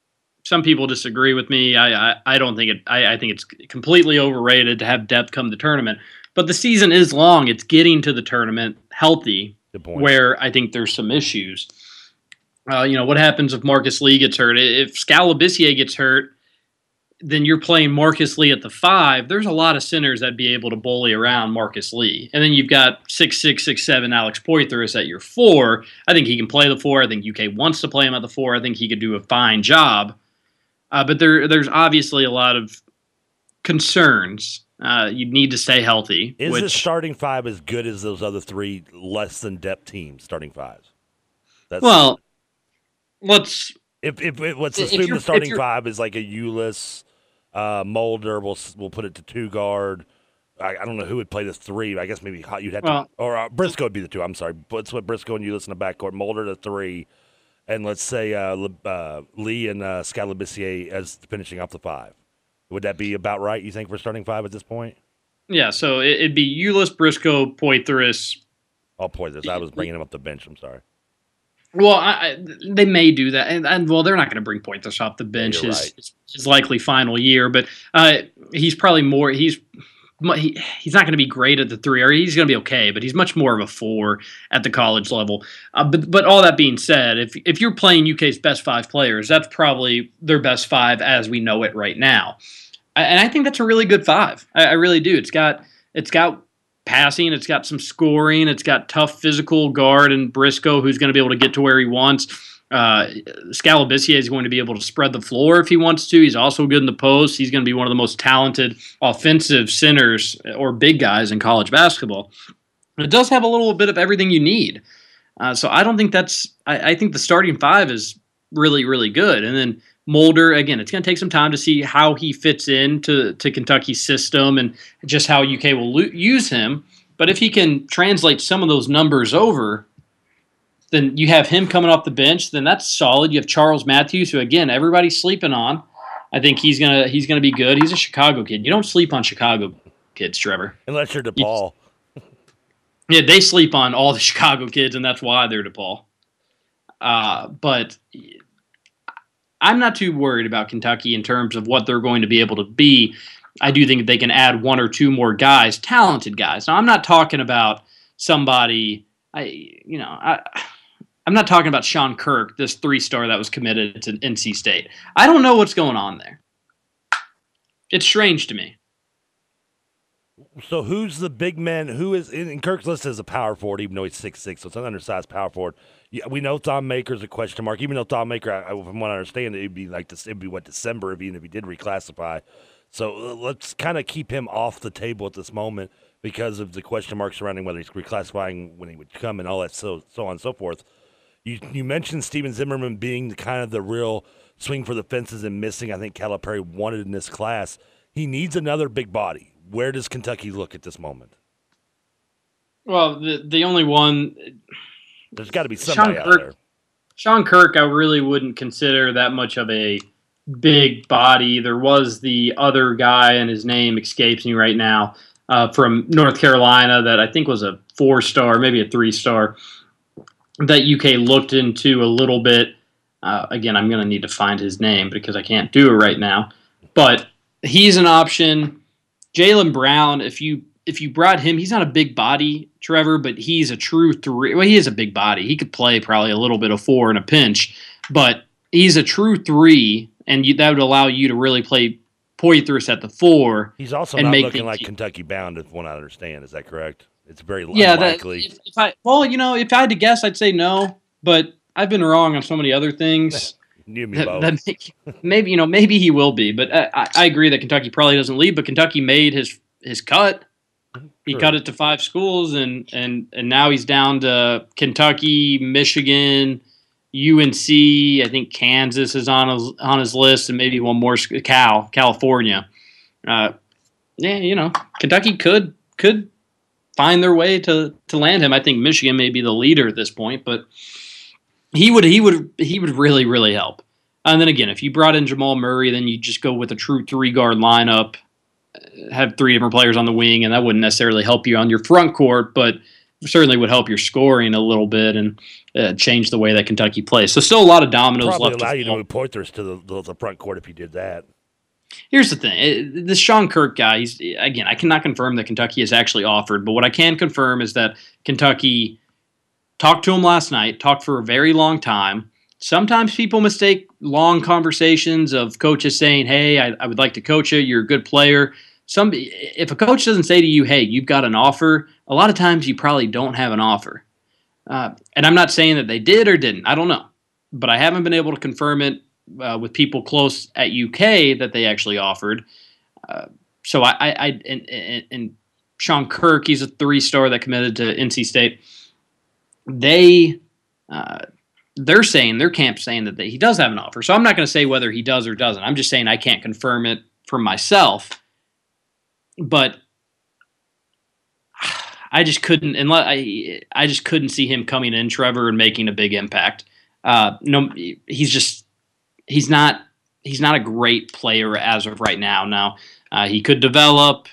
Some people disagree with me. I I, I don't think it. I, I think it's completely overrated to have depth come to the tournament. But the season is long. It's getting to the tournament healthy, where I think there's some issues. Uh, you know what happens if Marcus Lee gets hurt? If Skal Labissiere gets hurt, then you're playing Marcus Lee at the five. There's a lot of centers that'd be able to bully around Marcus Lee, and then you've got six six six seven Alex Poythress at your four. I think he can play the four. I think UK wants to play him at the four. I think he could do a fine job. Uh, but there, there's obviously a lot of concerns. Uh, you need to stay healthy. Is which, the starting five as good as those other three less than depth teams starting fives? That's, well, let's. If, if, if let's assume the starting five is like a Ulis, uh, Mulder, we'll we'll put it to two guard. I, I, don't know who would play the three. I guess maybe you'd have well, to, or uh, Briscoe would be the two. I'm sorry, let's put Briscoe and Ulis in the backcourt. Mulder the three, and let's say uh, uh, Lee and uh, Skal Labissiere as finishing off the five. Would that be about right? You think for starting five at this point? Yeah, so it, would be Ulis, Briscoe, Poythress. Oh, Poythress. I was bringing him up the bench. I'm sorry. Well, I, they may do that, and, and well, they're not going to bring Poythress off the bench. His, right. his likely final year, but uh, he's probably more. He's he, he's not going to be great at the three, or he's going to be okay, but he's much more of a four at the college level. Uh, but but all that being said, if if you're playing UK's best five players, that's probably their best five as we know it right now, and I think that's a really good five. I, I really do. It's got it's got passing. It's got some scoring. It's got tough physical guard and Briscoe, who's going to be able to get to where he wants. Uh, Skal Labissiere is going to be able to spread the floor if he wants to. He's also good in the post. He's going to be one of the most talented offensive centers or big guys in college basketball. It does have a little bit of everything you need. Uh, so I don't think that's. I, I think the starting five is really, really good. And then Mulder, again, it's going to take some time to see how he fits into to Kentucky's system and just how UK will lo- use him. But if he can translate some of those numbers over, then you have him coming off the bench. Then that's solid. You have Charles Matthews, who again everybody's sleeping on. I think he's gonna he's gonna be good. He's a Chicago kid. You don't sleep on Chicago kids, Trevor. Unless you're DePaul. yeah, they sleep on all the Chicago kids, and that's why they're DePaul. Uh, but I'm not too worried about Kentucky in terms of what they're going to be able to be. I do think they can add one or two more guys, talented guys. Now, I'm not talking about somebody, I, you know, I, I'm not talking about Sean Kirk, this three star that was committed to NC State. I don't know what's going on there. It's strange to me. So who's the big man? Who is in, Kirk's list as a power forward, even though he's six six, so it's an undersized power forward. Yeah, we know Thon Maker's a question mark. Even though Thon Maker, I, from what I understand, it'd be like this. It'd be what December, even if he did reclassify. So uh, let's kind of keep him off the table at this moment. because of the question marks surrounding whether he's reclassifying when he would come and all that, so so on and so forth. You you mentioned Stephen Zimmerman being the kind of the real swing for the fences and missing. I think Calipari wanted in this class. He needs another big body. Where does Kentucky look at this moment? Well, the the only one there's got to be somebody Sean out there. Sean Kirk, I really wouldn't consider that much of a big body. There was the other guy, and his name escapes me right now, uh, from North Carolina that I think was a four star, maybe a three star, that UK looked into a little bit. Uh, again, I'm going to need to find his name because I can't do it right now. But he's an option. Jaylen Brown, if you if you brought him, he's not a big body, Trevor, but he's a true three. Well, he is a big body. He could play probably a little bit of four in a pinch, but he's a true three, and you, that would allow you to really play Poythress at the four. He's also not looking like Kentucky bound, if one I understand. Is that correct? It's very yeah. That, unlikely. if, if I well, you know, if I had to guess, I'd say no, but I've been wrong on so many other things. And me that, both. that maybe you know maybe he will be, but I, I- I agree that Kentucky probably doesn't leave. But Kentucky made his his cut. He True. cut it to five schools, and and and now he's down to Kentucky, Michigan, UNC. I think Kansas is on his on his list, and maybe one more. Cal, California. Uh, yeah, you know, Kentucky could could find their way to to land him. I think Michigan may be the leader at this point, but he would he would he would really really help. And then again, if you brought in Jamal Murray, then you just go with a true three guard lineup, have three different players on the wing, and that wouldn't necessarily help you on your front court, but certainly would help your scoring a little bit and uh, change the way that Kentucky plays. So still a lot of dominoes Probably left. allow to you to fall. move Poythress to the, the, the front court if you did that. Here's the thing: it- this Sean Kirk guy. He's again, I cannot confirm that Kentucky has actually offered, but what I can confirm is that Kentucky talked to him last night, talked for a very long time. Sometimes people mistake long conversations of coaches saying, "Hey, I, I would like to coach you. You're a good player." Some if a coach doesn't say to you, "Hey, you've got an offer," a lot of times you probably don't have an offer. Uh, and I'm not saying that they did or didn't. I don't know, but I haven't been able to confirm it uh, with people close at UK that they actually offered. Uh, so I, I, I and, and, and Sean Kirk, he's a three star that committed to NC State. They, uh, they're saying their camp saying that they, he does have an offer. So I'm not going to say whether he does or doesn't. I'm just saying I can't confirm it for myself. But I just couldn't, unless I, I just couldn't see him coming in, Trevor, and making a big impact. Uh, no, he's just he's not he's not a great player as of right now. Now uh, he could develop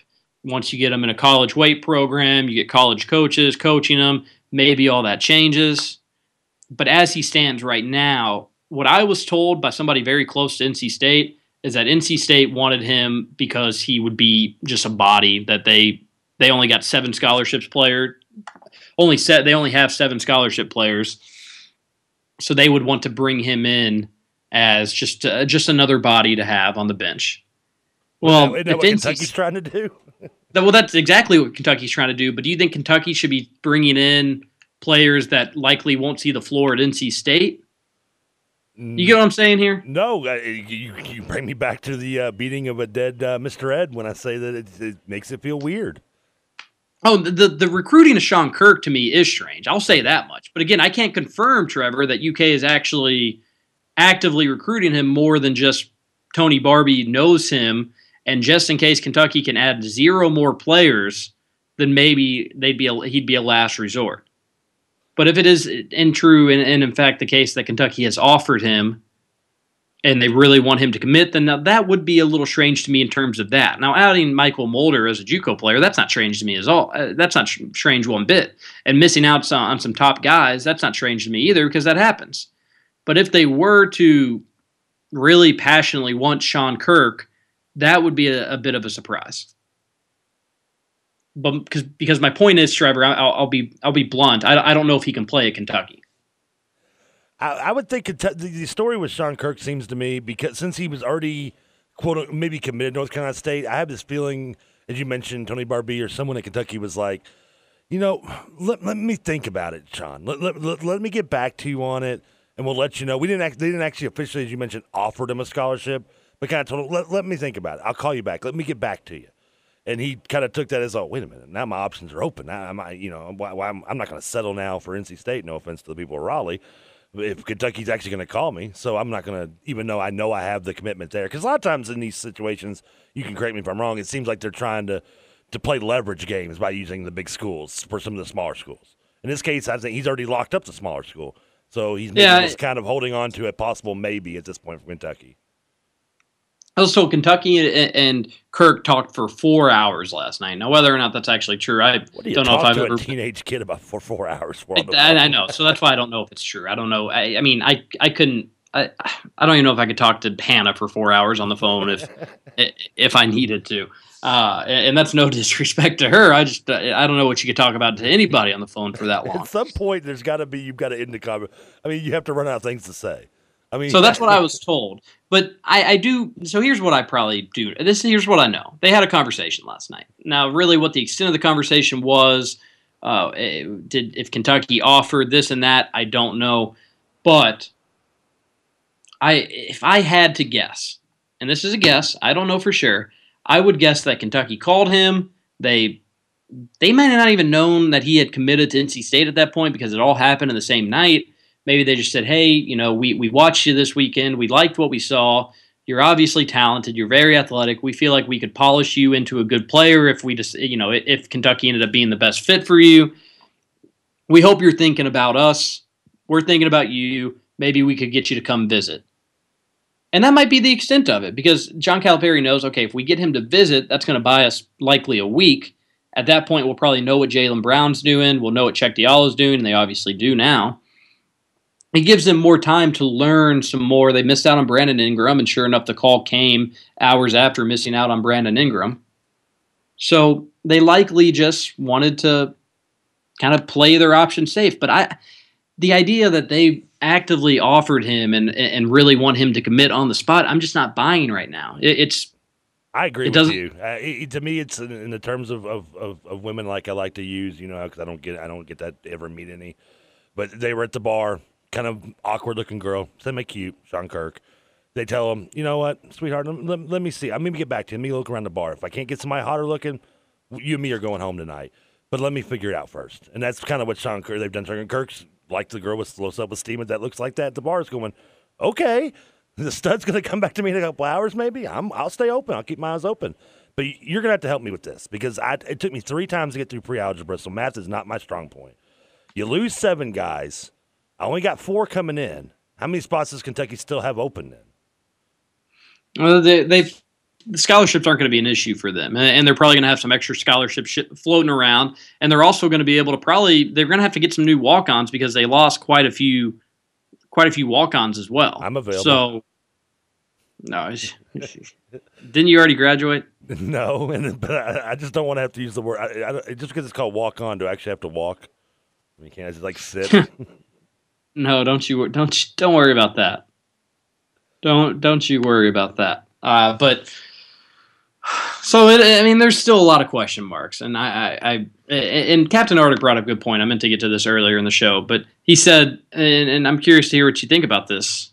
once you get him in a college weight program. You get college coaches coaching him. Maybe all that changes. But as he stands right now, what I was told by somebody very close to NC State is that NC State wanted him because he would be just a body that they they only got seven scholarships player only set they only have seven scholarship players so they would want to bring him in as just uh, just another body to have on the bench. Well, Isn't that if what Kentucky's trying to do? that- well, that's exactly what Kentucky's trying to do. But do you think Kentucky should be bringing in players that likely won't see the floor at NC State? You get what I'm saying here? No, uh, you, you bring me back to the uh, beating of a dead uh, Mr. Ed when I say that it, it makes it feel weird. Oh, the, the the recruiting of Sean Kirk to me is strange. I'll say that much. But again, I can't confirm, Trevor, that UK is actually actively recruiting him more than just Tony Barbee knows him, and just in case Kentucky can add zero more players, then maybe they'd be a, he'd be a last resort. But if it is in true and, and in fact the case that Kentucky has offered him, and they really want him to commit, then that would be a little strange to me in terms of that. Now, adding Mychal Mulder as a JUCO player, that's not strange to me at all. Uh, that's not sh- strange one bit. And missing out on, on some top guys, that's not strange to me either because that happens. But if they were to really passionately want Sean Kirk, that would be a, a bit of a surprise. But because because my point is, Trevor, I'll, I'll be I'll be blunt. I, I don't know if he can play at Kentucky. I, I would think the story with Sean Kirk seems to me because since he was already quote maybe committed to North Carolina State, I have this feeling, as you mentioned, Tony Barbee or someone at Kentucky was like, you know, let, let me think about it, Sean. Let, let, let, let me get back to you on it, and we'll let you know. We didn't act, they didn't actually officially, as you mentioned, offered him a scholarship, but kind of told him, let, let me think about it. I'll call you back. Let me get back to you. And he kind of took that as, oh, wait a minute, now my options are open. Now, am I, you know, why, why I'm, I'm not going to settle now for NC State. No offense to the people of Raleigh, if Kentucky's actually going to call me, so I'm not going to, even though I know I have the commitment there, because a lot of times in these situations, you can correct me if I'm wrong. It seems like they're trying to to play leverage games by using the big schools for some of the smaller schools. In this case, I think he's already locked up the smaller school, so he's Yeah, just kind of holding on to a possible maybe at this point for Kentucky. I was told Kentucky and, and Kirk talked for four hours last night. Now, whether or not that's actually true, I do don't know if I've to ever. a teenage kid about for four hours? I, I know, so that's why I don't know if it's true. I don't know. I, I mean, I I couldn't. I, I don't even know if I could talk to Hannah for four hours on the phone if if I needed to. Uh, and and that's no disrespect to her. I just I don't know what you could talk about to anybody on the phone for that long. At some point, there's got to be you've got to end the conversation. I mean, you have to run out of things to say. I mean, So that's what I was told. But I, I do. So here's what I probably do. This here's what I know. They had a conversation last night. Now, really, what the extent of the conversation was, uh, eh, did if Kentucky offered this and that, I don't know. But I, if I had to guess, and this is a guess, I don't know for sure. I would guess that Kentucky called him. They they might have not even known that he had committed to NC State at that point because it all happened in the same night. Maybe they just said, "Hey, you know, we we watched you this weekend. We liked what we saw. You're obviously talented. You're very athletic. We feel like we could polish you into a good player if we just, you know, if Kentucky ended up being the best fit for you. We hope you're thinking about us. We're thinking about you. Maybe we could get you to come visit." And that might be the extent of it because John Calipari knows, okay, if we get him to visit, that's going to buy us likely a week. At that point, we'll probably know what Jaylen Brown's doing. We'll know what Cheick Diallo's doing, and they obviously do now. It gives them more time to learn some more. They missed out on Brandon Ingram, and sure enough, the call came hours after missing out on Brandon Ingram. So they likely just wanted to kind of play their option safe. But I, the idea that they actively offered him and and really want him to commit on the spot, I'm just not buying right now. It, it's I agree It with you. Uh, it, to me, it's in, in the terms of, of, of, of women like I like to use, you know, because I don't get I don't get that ever meet any. But they were at the bar, kind of awkward looking girl, semi cute, Sean Kirk. They tell him, you know what, sweetheart, let, let, me see. I'm gonna get back to you. Let me look around the bar. If I can't get somebody hotter looking, you and me are going home tonight. But let me figure it out first. And that's kind of what Sean Kirk they've done. Sean Kirk's like the girl with low self esteem that looks like that. The bar is going, okay, the stud's gonna come back to me in a couple hours, maybe. I'm I'll stay open. I'll keep my eyes open. But you're gonna have to help me with this because I it took me three times to get through pre-algebra, so math is not my strong point. You lose seven guys. I only got four coming in. How many spots does Kentucky still have open then? Well, they, they've the scholarships aren't going to be an issue for them, and, they're probably going to have some extra scholarships floating around, and they're also going to be able to probably they're going to have to get some new walk-ons because they lost quite a few, quite a few walk-ons as well. I'm available. So, no, didn't you already graduate? No, and but I, I just don't want to have to use the word. I, I, just because it's called walk on, do I actually have to walk? I mean, can't I just like sit? No, don't you don't you- don't worry about that. Don't don't you worry about that. Uh, but so it, I mean, there's still a lot of question marks, and I, I, I and Captain Arctic brought up a good point. I meant to get to this earlier in the show, but he said, and, and I'm curious to hear what you think about this,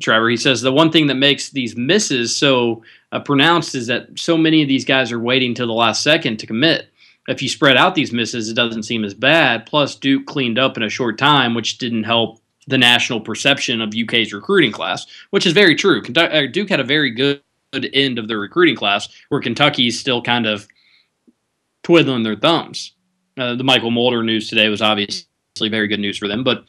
Trevor. He says the one thing that makes these misses so uh, pronounced is that so many of these guys are waiting till the last second to commit. If you spread out these misses, it doesn't seem as bad. Plus, Duke cleaned up in a short time, which didn't help the national perception of UK's recruiting class, which is very true. Uh, Duke had a very good end of their recruiting class, where Kentucky's still kind of twiddling their thumbs. Uh, the Mychal Mulder news today was obviously very good news for them, but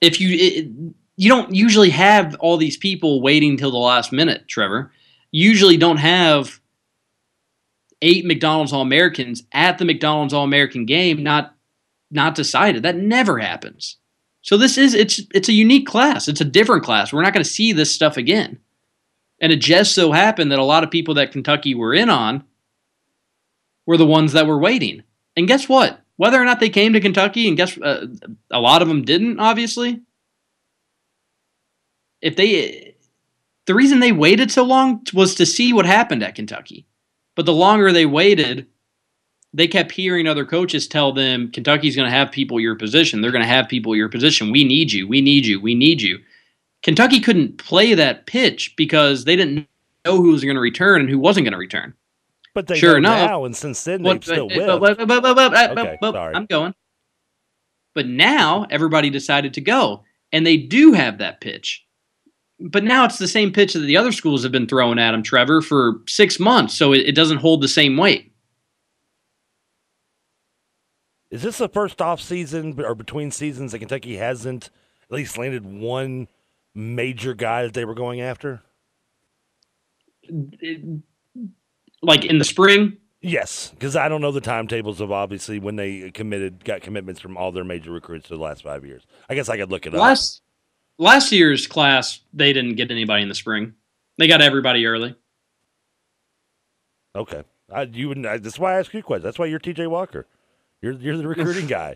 if you it, you don't usually have all these people waiting till the last minute, Trevor. Usually don't have eight McDonald's All Americans at the McDonald's All American game not not decided. That never happens. So this is it's it's a unique class. It's a different class. We're not going to see this stuff again. And it just so happened that a lot of people that Kentucky were in on were the ones that were waiting. And guess what? Whether or not they came to Kentucky, and guess uh, a lot of them didn't, obviously. If they, the reason they waited so long was to see what happened at Kentucky. But the longer they waited, they kept hearing other coaches tell them Kentucky's going to have people your position. They're going to have people your position. We need you. We need you. We need you. Kentucky couldn't play that pitch because they didn't know who was going to return and who wasn't going to return. But they Sure, no. now, and since then they've still but- Okay, sorry. I'm going. But now everybody decided to go, and they do have that pitch. But now it's the same pitch that the other schools have been throwing at him, Trevor, for six months, so it, it doesn't hold the same weight. Is this the first off season or between seasons that Kentucky hasn't at least landed one major guy that they were going after? Like in the spring, Yes, because I don't know the timetables of obviously when they committed got commitments from all their major recruits for the last five years. I guess I could look it up. Last year's class they didn't get anybody in the spring. They got everybody early. Okay, I, you wouldn't. I, that's why I asked you a question. That's why you're T.J. Walker. You're you're the recruiting guy.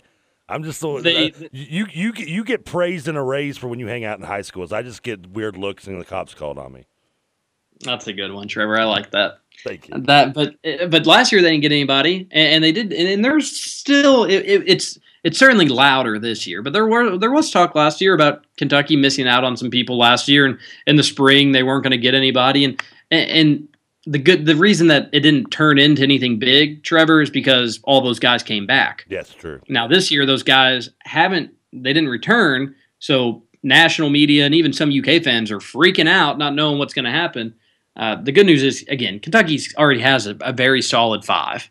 I'm just the They- uh, you you get- you get praised and erased for when you hang out in high schools. I just get weird looks and the cops called on me. That's a good one, Trevor. I like that. Thank you. That, but but last year they didn't get anybody, and, and they did, and, and there's still it, it, it's it's certainly louder this year. But there were there was talk last year about Kentucky missing out on some people last year, and in the spring they weren't going to get anybody, and and. the good the reason that it didn't turn into anything big, Trevor, is because all those guys came back. Yes, true. Now this year those guys haven't they didn't return, so national media and even some UK fans are freaking out, not knowing what's going to happen. Uh, the good news is again, Kentucky's already has a, a very solid five.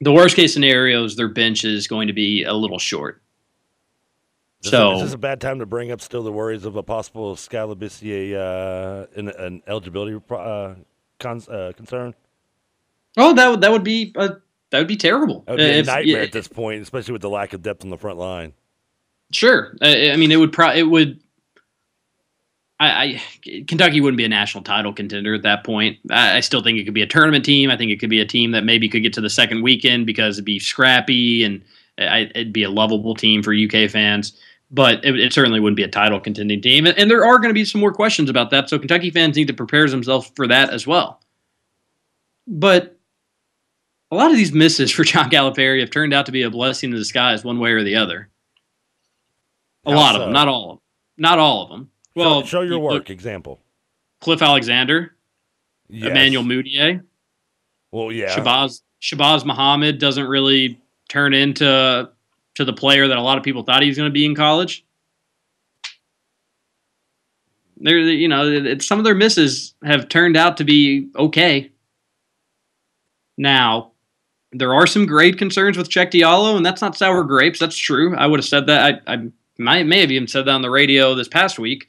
The worst case scenario is their bench is going to be a little short. Is this, So- is this a bad time to bring up still the worries of a possible Skal Labissière uh, in, an eligibility uh, cons, uh, concern? Oh, that would that would be uh, that would be terrible. Would be a If- nightmare yeah, at this point, especially with the lack of depth on the front line. Sure. I, I mean, it would pro- it would. I, I Kentucky wouldn't be a national title contender at that point. I, I still think it could be a tournament team. I think it could be a team that maybe could get to the second weekend because it'd be scrappy and I, it'd be a lovable team for UK fans. But it, it certainly wouldn't be a title contending team. And, and there are going to be some more questions about that. So Kentucky fans need to prepare themselves for that as well. But a lot of these misses for John Calipari have turned out to be a blessing in disguise, one way or the other. A How lot of them, not all of them. Not all of them. Well, show, show your work. look- Example. Cliff Alexander, Yes. Emmanuel Mudiay, Well, yeah. Shabazz Shabazz Muhammad doesn't really turn into to the player that a lot of people thought he was going to be in college. There, you know, some of their misses have turned out to be okay. Now, there are some grade concerns with Cheick Diallo, and that's not sour grapes. That's true. I would have said that. I, I might may have even said that on the radio this past week.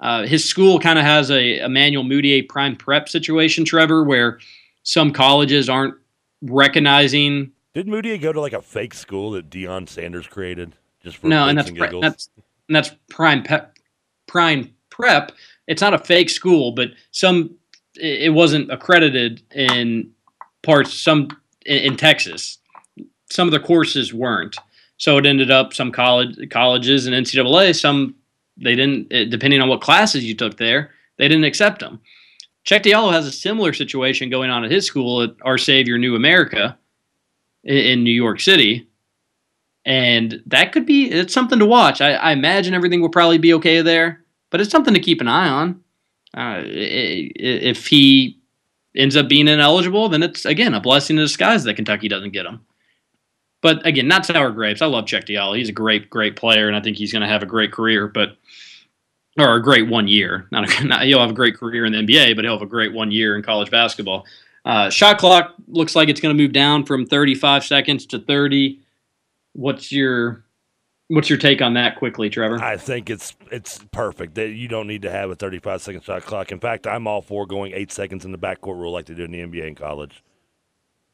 Uh, his school kind of has a Emmanuel Mudiay prime prep situation, Trevor, where some colleges aren't recognizing. Did Moody go to like a fake school that Deion Sanders created just for No, and that's pre- that's and that's prime pep, prime prep. It's not a fake school, but some it it wasn't accredited in parts. Some in, in Texas, some of the courses weren't. So it ended up some college colleges and NCAA. Some they didn't, depending on what classes you took there, they didn't accept them. Cheick Diallo has a similar situation going on at his school at Our Savior New America in, in New York City and that could be it's something to watch. I, I imagine everything will probably be okay there, but it's something to keep an eye on. Uh, if he ends up being ineligible, then it's again a blessing in disguise that Kentucky doesn't get him. But again, not sour grapes. I love Cheick Diallo. He's a great, great player, and I think he's going to have a great career. But or a great one year. Not, a, not he'll have a great career in the NBA, but he'll have a great one year in college basketball. Uh, shot clock looks like it's going to move down from 35 seconds to 30. What's your what's your take on that quickly, Trevor? I think it's it's perfect that you don't need to have a 35 second shot clock. In fact, I'm all for going eight seconds in the backcourt rule like they do in the NBA in college.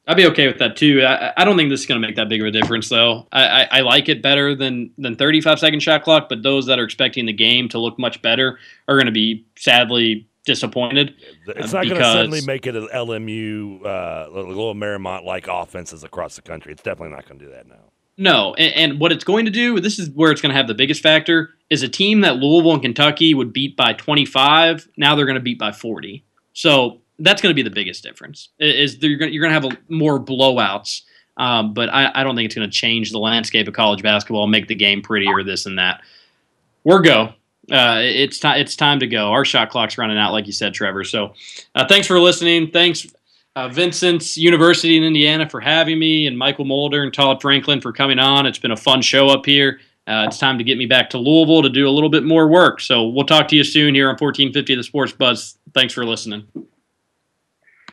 I'd be okay with that too. I, I don't think this is going to make that big of a difference, though. I, I, I like it better than than 35 second shot clock, but those that are expecting the game to look much better are going to be sadly disappointed. It's uh, not going to suddenly make it an LMU, uh, Loyola Marymount like offenses across the country. It's definitely not going to do that now. No, and, and what it's going to do, this is where it's going to have the biggest factor, is a team that Louisville and Kentucky would beat by 25. Now they're going to beat by 40. So that's going to be the biggest difference. Is you're going you're going to have a, more blowouts, um, but I, I don't think it's going to change the landscape of college basketball, make the game prettier, this and that. We're go. Uh, it's time. It's time to go. Our shot clock's running out, like you said, Trevor. So, uh, thanks for listening. Thanks uh, Vincennes University in Indiana for having me, and Mychal Mulder and Todd Franklin for coming on. It's been a fun show up here. Uh, it's time to get me back to Louisville to do a little bit more work. So we'll talk to you soon here on 1450 The Sports Buzz. Thanks for listening.